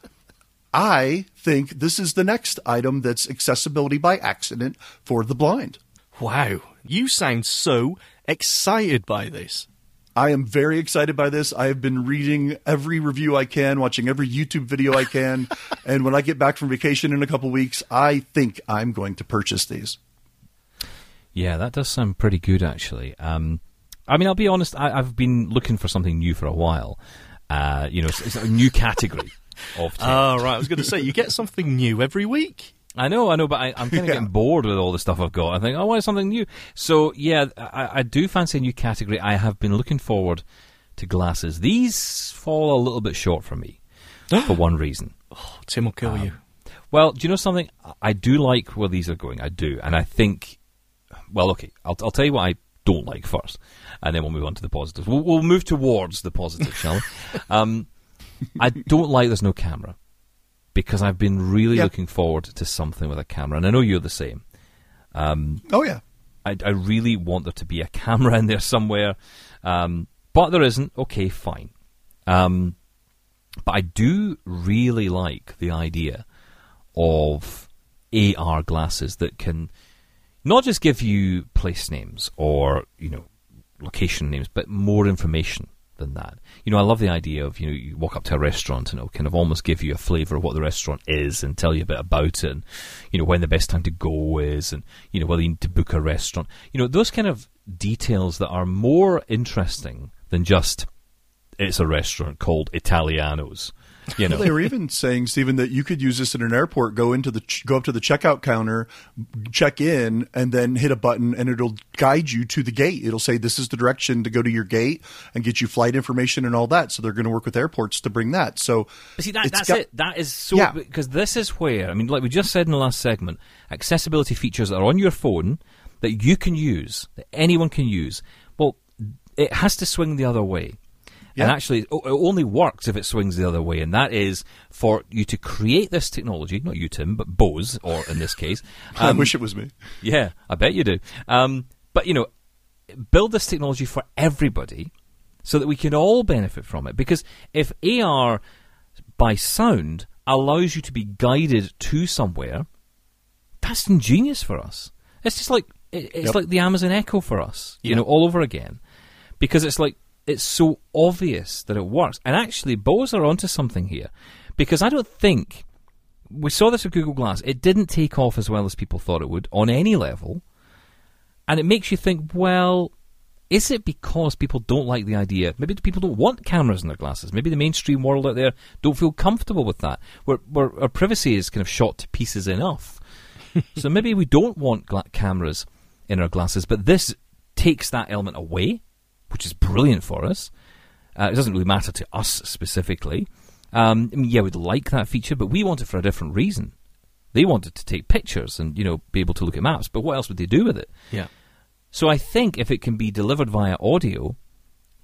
I think this is the next item that's accessibility by accident for the blind. Wow, you sound so excited by this. I am very excited by this. I have been reading every review I can, watching every YouTube video I can, and when I get back from vacation in a couple weeks, I think I'm going to purchase these. Yeah, that does sound pretty good, actually. Um, I mean, I'll be honest. I, have been looking for something new for a while. Uh, you know, it's, it's, a new category of. Oh, right. I was going to say you get something new every week. I know, I know, but I, am kind of yeah. getting bored with all the stuff I've got. I think I want something new. So yeah, I, I, do fancy a new category. I have been looking forward to glasses. These fall a little bit short for me for one reason. Oh, Tim will kill um, you. Well, do you know something? I do like where these are going. I do, and I think. Well, okay, I'll, I'll tell you what I don't like first, and then we'll move on to the positives. We'll, we'll move towards the positives, shall we? Um, I don't like there's no camera because I've been really looking forward to something with a camera, and I know you're the same. Um, oh yeah, I, I, really want there to be a camera in there somewhere, um, but there isn't. Okay, fine. Um, but I do really like the idea of AR glasses that can not just give you place names or you know location names, but more information than that. You know, I love the idea of, you know, you walk up to a restaurant and it'll kind of almost give you a flavour of what the restaurant is and tell you a bit about it and, you know, when the best time to go is and, you know, whether you need to book a restaurant. You know, those kind of details that are more interesting than just it's a restaurant called Italianos. You know, they were even saying, Stephen, that you could use this in an airport. Go into the go up to the checkout counter, check in, and then hit a button, and it'll guide you to the gate. It'll say this is the direction to go to your gate, and get you flight information and all that. So they're going to work with airports to bring that. So, but see, that, that's got, it. That is so yeah. because this is where I mean, like we just said in the last segment, accessibility features are on your phone that you can use, that anyone can use. Well, it has to swing the other way. Yeah. And actually, it only works if it swings the other way, and that is for you to create this technology, not you, Tim, but Bose, or in this case. Um, I wish it was me. Yeah, I bet you do. Um, but, you know, build this technology for everybody so that we can all benefit from it. Because if AR by sound allows you to be guided to somewhere, that's ingenious for us. It's just like it's yep. like the Amazon Echo for us, you yep. know, all over again. Because it's like it's so obvious that it works. And actually, Bose are onto something here because I don't think we saw this with Google Glass. It didn't take off as well as people thought it would on any level, and it makes you think, well. Is it because people don't like the idea? Maybe people don't want cameras in their glasses. Maybe the mainstream world out there don't feel comfortable with that. Where, where our privacy is kind of shot to pieces enough. so maybe we don't want gla- cameras in our glasses, but this takes that element away which is brilliant for us. Uh, it doesn't really matter to us specifically. Um, I mean, yeah, we'd like that feature, but we want it for a different reason. They wanted to take pictures and you know be able to look at maps, but what else would they do with it? Yeah. So I think if it can be delivered via audio,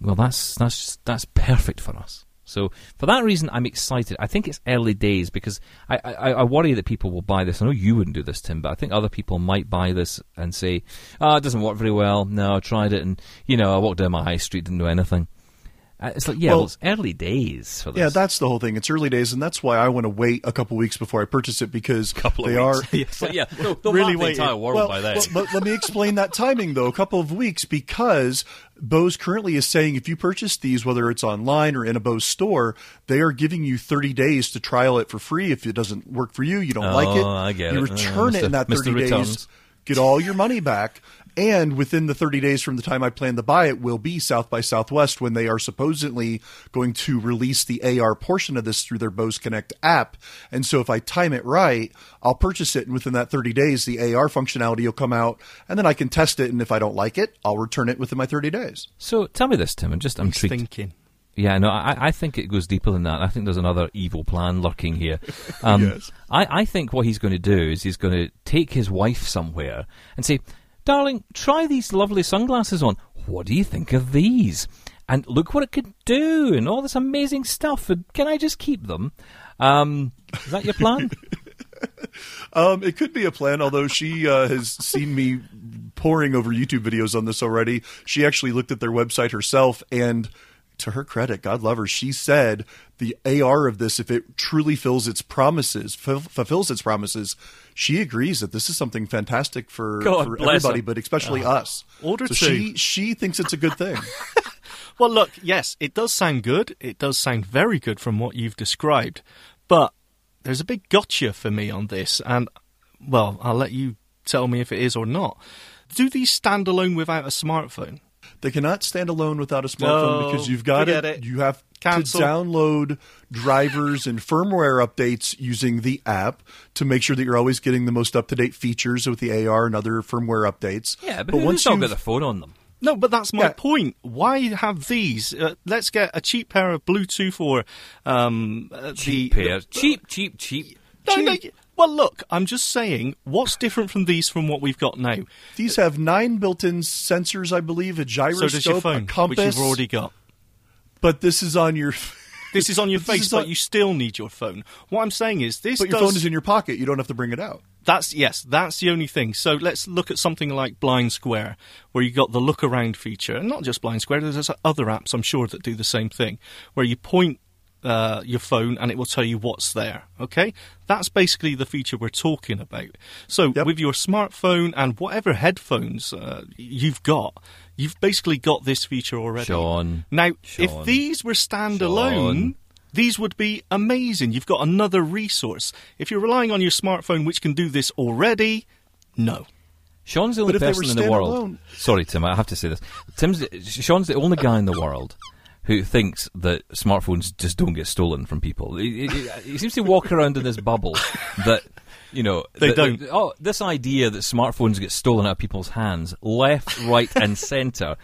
well, that's that's that's perfect for us. So for that reason, I'm excited. I think it's early days because I, I, I, worry that people will buy this. I know you wouldn't do this, Tim, but I think other people might buy this and say, "Oh, it doesn't work very well." No, I tried it, and you know, I walked down my high street, didn't do anything. Uh, it's like, yeah, well, well, it's early days for this. Yeah, that's the whole thing. It's early days, and that's why I want to wait a couple weeks before I purchase it because couple they are. so, yeah, no, really wait. entire world well, by then. Well, but let me explain that timing though. A couple of weeks because Bose currently is saying if you purchase these, whether it's online or in a Bose store, they are giving you 30 days to trial it for free. If it doesn't work for you, you don't oh, like it, I get you it. return uh, it in that 30 Mr. days. Get all your money back And within the 30 days from the time I plan to buy it will be South by Southwest when they are supposedly going to release the AR portion of this through their Bose Connect app. And so if I time it right, I'll purchase it and within that 30 days the AR functionality will come out and then I can test it and if I don't like it, I'll return it within my 30 days. So tell me this, Tim. I'm just I'm He's intrigued. thinking. Yeah, no, I, I think it goes deeper than that. I think there's another evil plan lurking here. Um, Yes. I, I think what he's going to do is he's going to take his wife somewhere and say, Darling, try these lovely sunglasses on. What do you think of these? And look what it could do, and all this amazing stuff. And can I just keep them? Um, is that your plan? Um, it could be a plan, although she uh, has seen me poring over YouTube videos on this already. She actually looked at their website herself, and to her credit, God love her, she said the AR of this, if it truly fills its promises, ful- fulfills its promises, she agrees that this is something fantastic for, for everybody, her. but especially ah, us. Order so two. she she thinks it's a good thing. Well, look, yes, it does sound good. It does sound very good from what you've described. But there's a big gotcha for me on this, and, well, I'll let you tell me if it is or not. Do these stand alone without a smartphone? They cannot stand alone without a smartphone No, because you've got forget it. it. You have Cancel. to download drivers and firmware updates using the app to make sure that you're always getting the most up to date features with the AR and other firmware updates. yeah, but, who's not got the phone on them? No, but that's my Yeah. point. Why have these? Uh, let's get a cheap pair of Bluetooth or um, uh, Cheap the, pair. cheap, cheap, cheap. No, no, cheap. Well, look, I'm just saying, what's different from these from what we've got now? These have nine built-in sensors, I believe, a So gyroscope, does your a compass. which you've already got. But this is on your. This is on your face, is but on- you still need your phone. What I'm saying is, this But your does, phone is in your pocket. You don't have to bring it out. That's yes, that's the only thing. So let's look at something like Blind Square, where you got the look around feature, and not just Blind Square. There's other apps I'm sure that do the same thing, where you point uh, your phone and it will tell you what's there. Okay, that's basically the feature we're talking about. So Yep. with your smartphone and whatever headphones uh, you've got, you've basically got this feature already. Sean. Now, Sean. if these were standalone. Sean. These would be amazing. You've got another resource. If you're relying on your smartphone, which can do this already, no. Sean's the only But person in the world. standalone- Sorry, Tim, I have to say this. Tim's Sean's the only guy in the world who thinks that smartphones just don't get stolen from people. He, he- he seems to walk around in this bubble that you know They that- don't. oh, this idea that smartphones get stolen out of people's hands, left, right, and centre,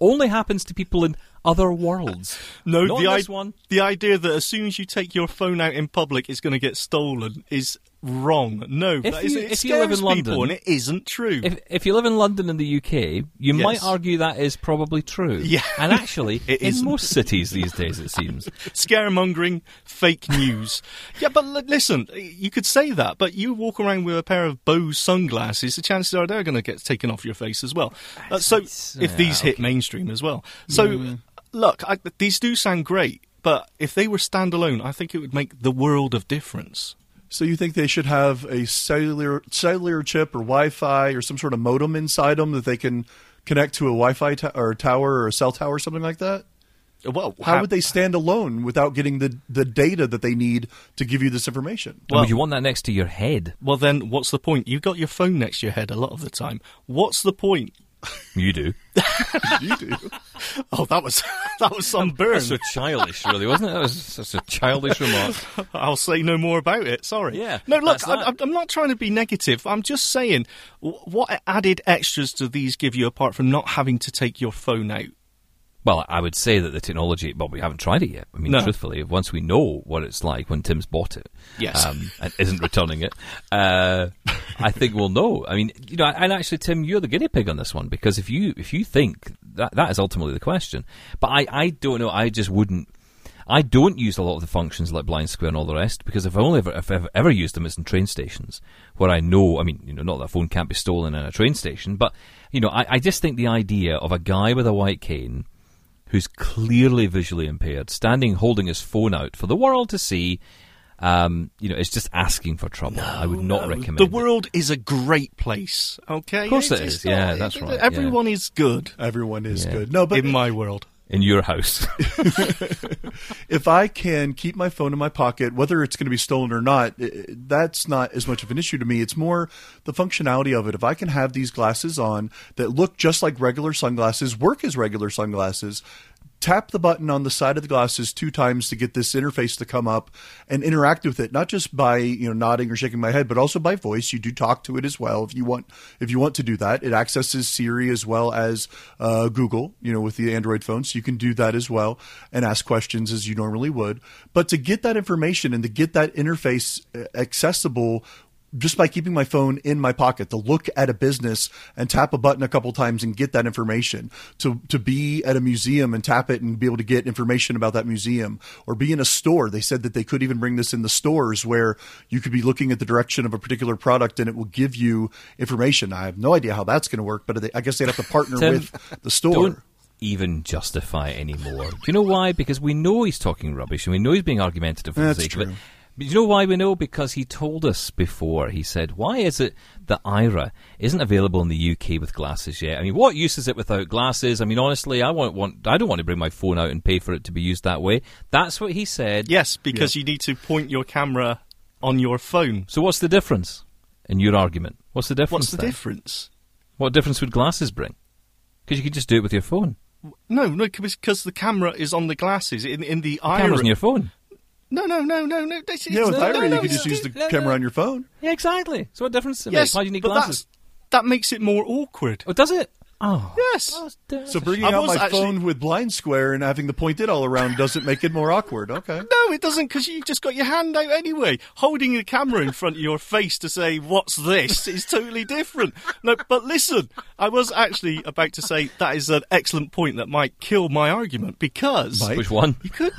only happens to people in other worlds. No, Not the, this i- one. the idea that as soon as you take your phone out in public, it's going to get stolen is wrong. No, If that is- you- it if you live in London- and it isn't true. If, if you live in London in the UK, you might argue that is probably true. Yeah. And actually, It in isn't. most cities these days, it seems. Scaremongering, fake news. yeah, but li- listen, you could say that, but you walk around with a pair of Bose sunglasses, the chances are they're going to get taken off your face as well. Uh, so, if these yeah, hit mainstream as well. So, look, I, these do sound great, but if they were standalone, I think it would make the world of difference. So you think they should have a cellular cellular chip or Wi-Fi or some sort of modem inside them that they can connect to a Wi-Fi to- or a tower or a cell tower or something like that? Well, How would they stand alone without getting the, the data that they need to give you this information? Well, would you want that next to your head? Well, then, what's the point? You've got your phone next to your head a lot of the time. What's the point? You do. you do. Oh, that was that was some burn. That's so childish, really, wasn't it? That was such a childish remark. I'll say no more about it. Sorry. Yeah, No, look, I, I'm not trying to be negative. I'm just saying, what added extras do these give you apart from not having to take your phone out? Well, I would say that the technology, but we haven't tried it yet. I mean, No. truthfully, once we know what it's like when Tim's bought it, Yes. um, and isn't returning it, uh, I think we'll know. I mean, you know, and actually, Tim, you're the guinea pig on this one because if you if you think that that is ultimately the question, but I I don't know. I just wouldn't. I don't use a lot of the functions like Blind Square and all the rest because if I only ever if I've ever used them, it's in train stations where I know. I mean, you know, not that a phone can't be stolen in a train station, but you know, I, I just think the idea of a guy with a white cane who's clearly visually impaired, standing holding his phone out for the world to see, um, you know, it's just asking for trouble. I would not No, recommend The it. world is a great place. Okay. Of course it It's is. not- Yeah, that's right, Everyone is good Everyone is Yeah. good. No, but in my world. In your house. if I can keep my phone in my pocket, whether it's going to be stolen or not, that's not as much of an issue to me. It's more the functionality of it. If I can have these glasses on that look just like regular sunglasses, work as regular sunglasses, tap the button on the side of the glasses two times to get this interface to come up and interact with it not just by you know nodding or shaking my head but also by voice. You do talk to it as well. If you want if you want to do that it accesses siri as well as uh, google you know with the android phone so you can do that as well and ask questions as you normally would. But to get that information and to get that interface uh, accessible just by keeping my phone in my pocket to look at a business and tap a button a couple times and get that information to to be at a museum and tap it and be able to get information about that museum or be in a store they said that they could even bring this in the stores where you could be looking at the direction of a particular product and it will give you information i have no idea how that's going to work but i guess they'd have to partner Tim, with the store Don't even justify anymore. Do you know why? Because we know he's talking rubbish and we know he's being argumentative for the That's sake of it. True. But you know why we know? Because he told us before. He said, "Why is it that Aira isn't available in the UK with glasses yet? I mean, what use is it without glasses? I mean, honestly, I won't want. I don't want to bring my phone out and pay for it to be used that way. That's what he said. Yes, because you need to point your camera on your phone. So what's the difference in your argument? What's the difference? What's the then? difference? What difference would glasses bring? Because you could just do it with your phone. No, no, because the camera is on the glasses. In in the The camera's on your phone. No, no, no, no, no. This is, yeah with no, Aira, no, no, you could just no. use the no, no. camera on your phone Yeah, exactly. So what difference does it Yes, make? Why do you need but glasses? that makes it more awkward. Oh, does it? Oh, Yes. Oh, so bringing I out my actually- phone with blind square and having to point it all around doesn't make it more awkward okay No, it doesn't, because you just got your hand out anyway. Holding the camera in front of your face to say, "What's this?" is totally different. No, but listen, I was actually about to say that is an excellent point that might kill my argument because Might? Which one? you could,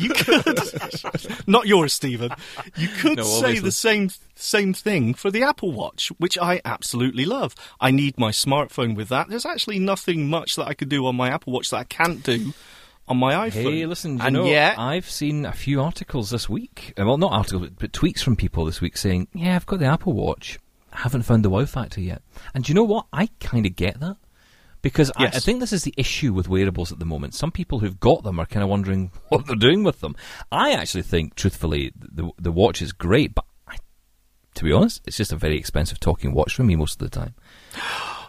you could, not yours, Stephen. You could No, say obviously. the same same thing for the Apple Watch, which I absolutely love. I need my smartphone with that. There's actually nothing much that I could do on my Apple Watch that I can't do on my iPhone. Hey, listen, you and know, yet, I've seen a few articles this week. Uh, Well, not articles, but, but tweets from people this week saying, "Yeah, I've got the Apple Watch. I haven't found the wow factor yet." And do you know what? I kind of get that because I, I think this is the issue with wearables at the moment. Some people who've got them are kind of wondering what they're doing with them. I actually think, truthfully, the the watch is great, but to be honest, it's just a very expensive talking watch for me most of the time.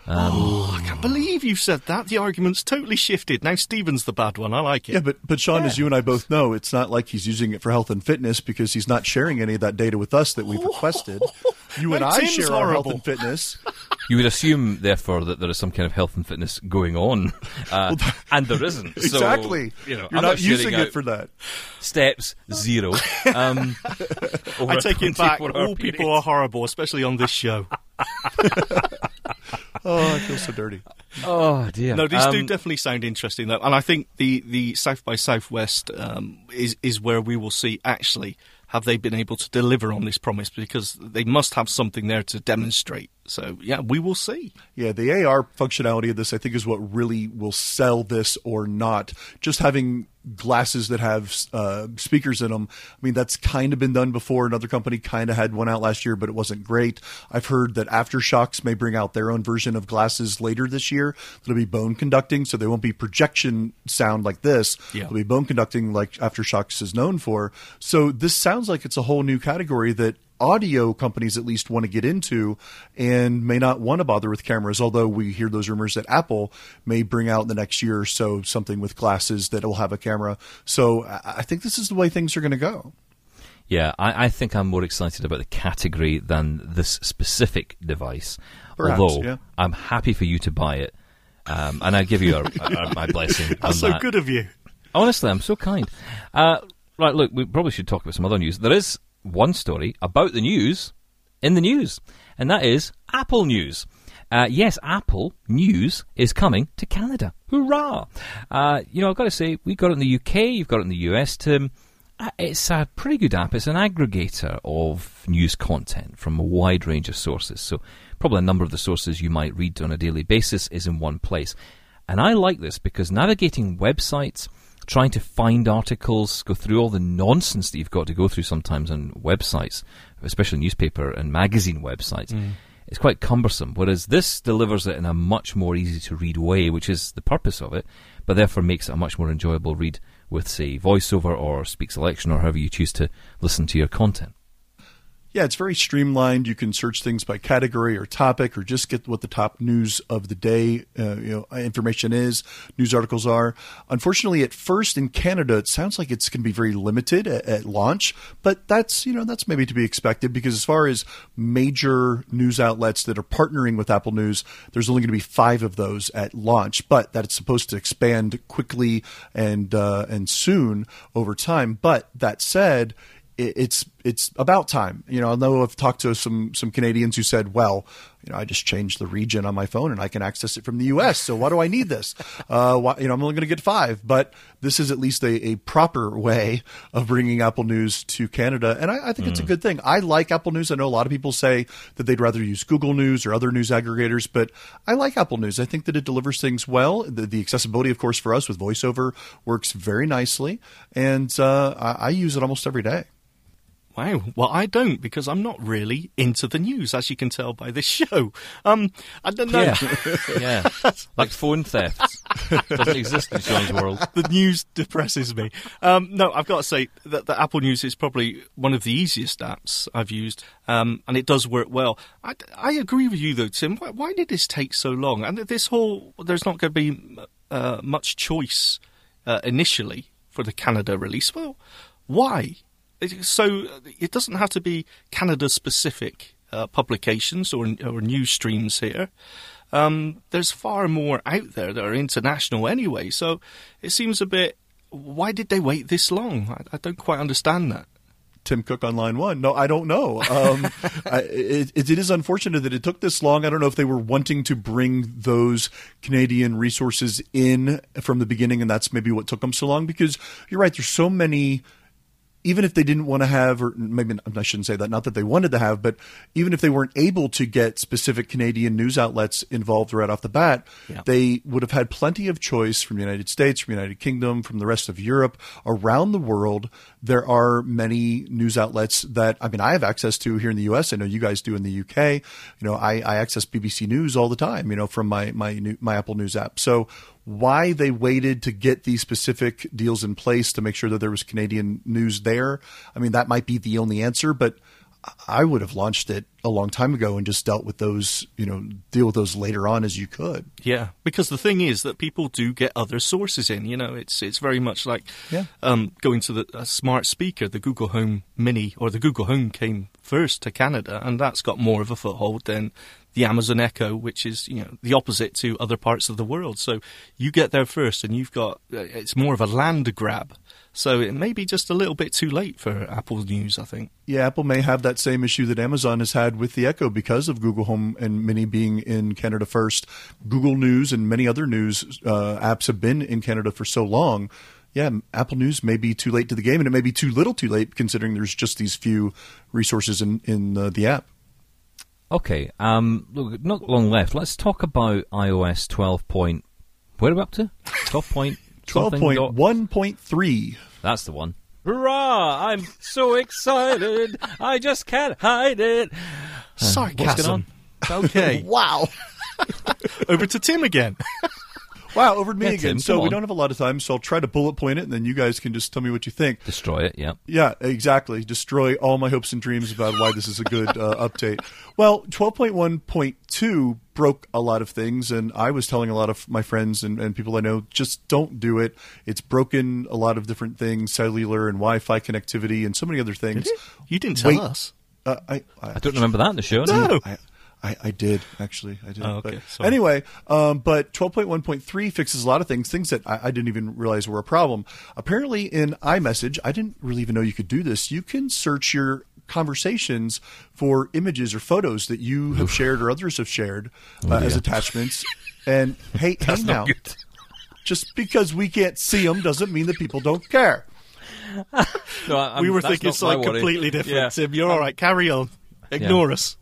I can't believe you said that. The argument's totally shifted. Now Stephen's the bad one. I like it. Yeah, but but Sean, as you and I both know, it's not like he's using it for health and fitness because he's not sharing any of that data with us that we've requested. You and I Tim's share our health and fitness. You would assume, therefore, that there is some kind of health and fitness going on, uh, and there isn't. So, exactly. you know, You're I'm not, sharing using it for that. steps zero. Um, over I a take it back. 24 hour All people are horrible, especially on this show. Oh, I feel so dirty. Oh dear. No, these do Um, definitely sound interesting, though, and I think the, the South by Southwest um, is is where we will see actually have they been able to deliver on this promise because they must have something there to demonstrate. So yeah, we will see. Yeah, the AR functionality of this, I think, is what really will sell this or not. Just having glasses that have uh, speakers in them. I mean, that's kind of been done before. Another company kind of had one out last year, but it wasn't great. I've heard that AfterShokz may bring out their own version of glasses later this year that'll be bone conducting, so they won't be projection sound like this. Yeah. They'll be bone conducting like AfterShokz is known for. So this sounds like it's a whole new category that audio companies at least want to get into and may not want to bother with cameras although we hear those rumors that apple may bring out in the next year or so something with glasses that will have a camera so i I think this is the way things are going to go Yeah, I, I think I'm more excited about the category than this specific device. Perhaps, Although yeah. I'm happy for you to buy it, um, and I give you a, a, my blessing. on That's so that. good of you. Honestly, I'm so kind. Uh, right, look, we probably should talk about some other news. There is one story about the news in the news, and that is Apple News. Uh, yes, Apple News is coming to Canada. Hurrah! Uh, you know, I've got to say, we've got it in the UK, you've got it in the US, Tim. Uh, It's a pretty good app. It's an aggregator of news content from a wide range of sources. So, probably a number of the sources you might read on a daily basis is in one place. And I like this because navigating websites, trying to find articles, go through all the nonsense that you've got to go through sometimes on websites, especially newspaper and magazine websites, mm. it's quite cumbersome. Whereas this delivers it in a much more easy to read way, which is the purpose of it, but therefore makes it a much more enjoyable read with, say, voiceover or speak selection or however you choose to listen to your content. Yeah, it's very streamlined. You can search things by category or topic, or just get what the top news of the day, uh, you know, information is. News articles are. Unfortunately, at first in Canada, it sounds like it's going to be very limited at, at launch, but that's you know that's maybe to be expected because as far as major news outlets that are partnering with Apple News, there's only going to be five of those at launch, but that it's supposed to expand quickly and uh, and soon over time. But that said it's it's about time. You know, I know I've talked to some some Canadians who said, "Well, you know, I just changed the region on my phone and I can access it from the U.S. So why do I need this? Uh, why, you know, I'm only going to get five, but this is at least a, a proper way of bringing Apple News to Canada, and I, I think mm. it's a good thing. I like Apple News. I know a lot of people say that they'd rather use Google News or other news aggregators, but I like Apple News. I think that it delivers things well. The, the accessibility, of course, for us with VoiceOver works very nicely, and uh, I, I use it almost every day. Wow. Well, I don't because I'm not really into the news, as you can tell by this show. Um, I don't know. Yeah, yeah. like phone theft. doesn't exist in Sean's world. The news depresses me. Um, no, I've got to say that the Apple News is probably one of the easiest apps I've used, um, and it does work well. I, I agree with you though, Tim. Why, why, did this take so long? And this whole there's not going to be uh, much choice uh, initially for the Canada release. Well, why? So it doesn't have to be Canada specific uh, publications or, or news streams here. Um, there's far more out there that are international anyway. So it seems a bit. Why did they wait this long? I, I don't quite understand that. Tim Cook on line one. No, I don't know. Um, I, it, it is unfortunate that it took this long. I don't know if they were wanting to bring those Canadian resources in from the beginning, and that's maybe what took them so long. Because you're right, there's so many even if they didn't want to have, or maybe I shouldn't say that, not that they wanted to have, but even if they weren't able to get specific Canadian news outlets involved right off the bat, yeah. they would have had plenty of choice from the United States, from the United Kingdom, from the rest of Europe, around the world. There are many news outlets that, I mean, I have access to here in the U.S. I know you guys do in the UK. You know, I, I access BBC News all the time, you know, from my, my, my Apple News app. So why they waited to get these specific deals in place to make sure that there was Canadian news there. I mean, that might be the only answer, but I would have launched it a long time ago and just dealt with those, you know, deal with those later on as you could. Yeah, because the thing is that people do get other sources in. You know, it's it's very much like yeah. um, going to the smart speaker, the Google Home Mini or the Google Home came first to Canada, and that's got more of a foothold than the Amazon Echo, which is you know the opposite to other parts of the world. So you get there first, and you've got uh, it's more of a land grab. So it may be just a little bit too late for Apple News, I think. Yeah, Apple may have that same issue that Amazon has had with the Echo because of Google Home and Mini being in Canada first. Google News and many other news uh, apps have been in Canada for so long yeah, Apple News may be too late to the game, and it may be too little too late considering there's just these few resources in in uh, the app. Okay, um, look, not long left. Let's talk about iOS 12 point. Where are we up to? 12 point. 12.1.3. That's the one. Hurrah! I'm so excited. I just can't hide it. Sarcasm. Okay. wow. Over to Tim again. Wow, over to me yeah, again. Tim, so we don't have a lot of time, so I'll try to bullet point it, and then you guys can just tell me what you think. Destroy it, yeah. Yeah, exactly. Destroy all my hopes and dreams about why this is a good uh, update. Well, 12.1.2 broke a lot of things, and I was telling a lot of my friends and, and people I know, just don't do it. It's broken a lot of different things, cellular and Wi-Fi connectivity, and so many other things. Did you didn't tell Wait, us. Uh, I, I, I, don't remember that in the show. No. I, I, I did actually. I did. Oh, okay. But anyway, um, but 12.1.3 fixes a lot of things, things that I, I, didn't even realize were a problem. Apparently, in iMessage, I didn't really even know you could do this. You can search your conversations for images or photos that you have shared or others have shared uh, oh, yeah. as attachments. And hey, hey now, just because we can't see them doesn't mean that people don't care. no, we were thinking something completely different, yeah. Tim. You're all right. Carry on. Ignore yeah. us.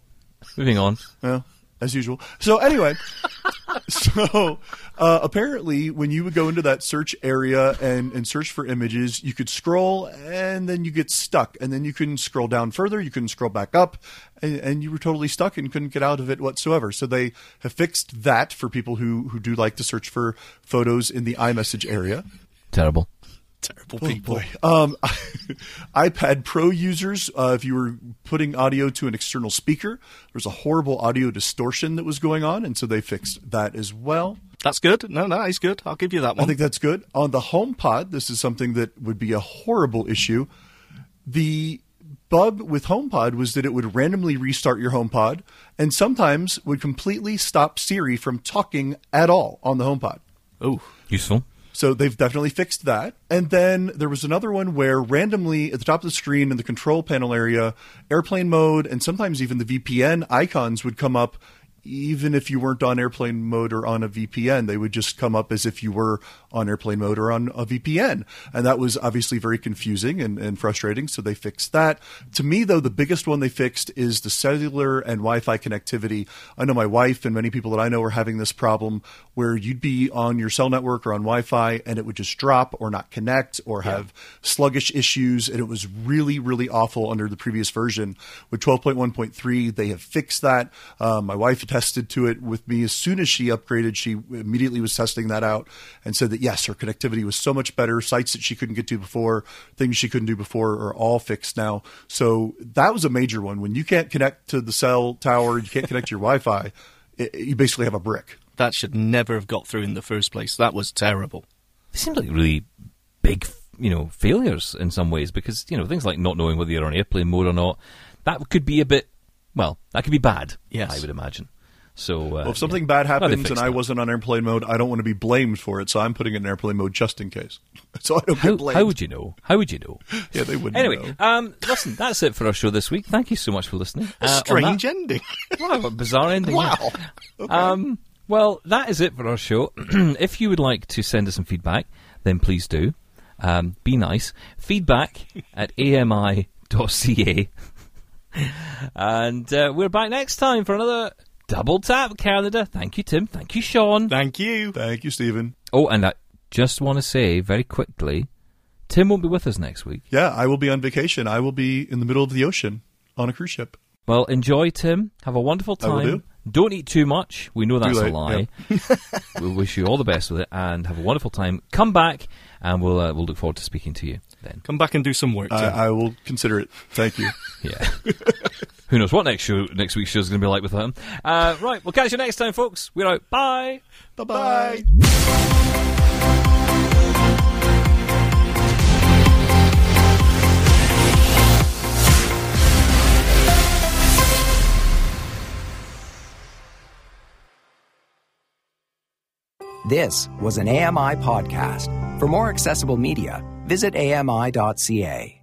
Moving on. Well, as usual. So anyway, so uh, apparently, when you would go into that search area and, and search for images, you could scroll and then you get stuck, and then you couldn't scroll down further, you couldn't scroll back up, and, and you were totally stuck and couldn't get out of it whatsoever. So they have fixed that for people who who do like to search for photos in the iMessage area. Terrible. Terrible Oh, people. boy. Um, iPad Pro users, uh, if you were putting audio to an external speaker, there was a horrible audio distortion that was going on, and so they fixed that as well. That's good. No, no, he's good. I'll give you that one. I think that's good. On the HomePod, this is something that would be a horrible issue. The bug with HomePod was that it would randomly restart your HomePod and sometimes would completely stop Siri from talking at all on the HomePod. oh, Useful. So they've definitely fixed that. And then there was another one where randomly at the top of the screen in the control panel area, airplane mode and sometimes even the VPN icons would come up even if you weren't on airplane mode or on a VPN, they would just come up as if you were on airplane mode or on a VPN. And that was obviously very confusing and, and frustrating. So they fixed that. To me, though, the biggest one they fixed is the cellular and Wi Fi connectivity. I know my wife and many people that I know are having this problem where you'd be on your cell network or on Wi Fi and it would just drop or not connect or have sluggish issues. And it was really, really awful under the previous version. With 12.1.3, they have fixed that. Um, my wife attested to it with me as soon as she upgraded. She immediately was testing that out and said that yes, her connectivity was so much better. Sites that she couldn't get to before, things she couldn't do before are all fixed now. So that was a major one. When you can't connect to the cell tower, you can't connect to your Wi Fi, you basically have a brick. that should never have got through in the first place. That was terrible. They seem like really big, you know, failures in some ways because you know things like not knowing whether you're on airplane mode or not. That could be a bit. Well, that could be bad. Yes. I would imagine. So, uh, Well, if something yeah. bad happens and I that. wasn't on airplane mode, I don't want to be blamed for it. So I'm putting it in airplane mode just in case. So I don't How, get blamed. how would you know? How would you know? Yeah, they wouldn't. Anyway, know. um, listen, that's it for our show this week. Thank you so much for listening. A Uh, strange ending. Wow, what a bizarre ending. yeah. wow. Um, well, that is it for our show. if you would like to send us some feedback, then please do. Um, be nice. Feedback at ami.ca. and uh, we're back next time for another Double Tap Canada. Thank you, Tim. Thank you, Sean. Thank you. Thank you, Stephen. Oh, and I just want to say very quickly Tim won't be with us next week. Yeah, I will be on vacation. I will be in the middle of the ocean on a cruise ship. Well, enjoy, Tim. Have a wonderful I will time. do. Don't eat too much. We know that's a late, lie. we wish you all the best with it and have a wonderful time. Come back, and we'll uh, we'll look forward to speaking to you then. Come back and do some work. Tim. I, I will consider it. Thank you. Yeah. Who knows what next show next week's show is going to be like with him? Uh, right. We'll catch you next time, folks. We're out. Bye. bye bye. This was an AMI podcast. For more accessible media, visit ami.ca.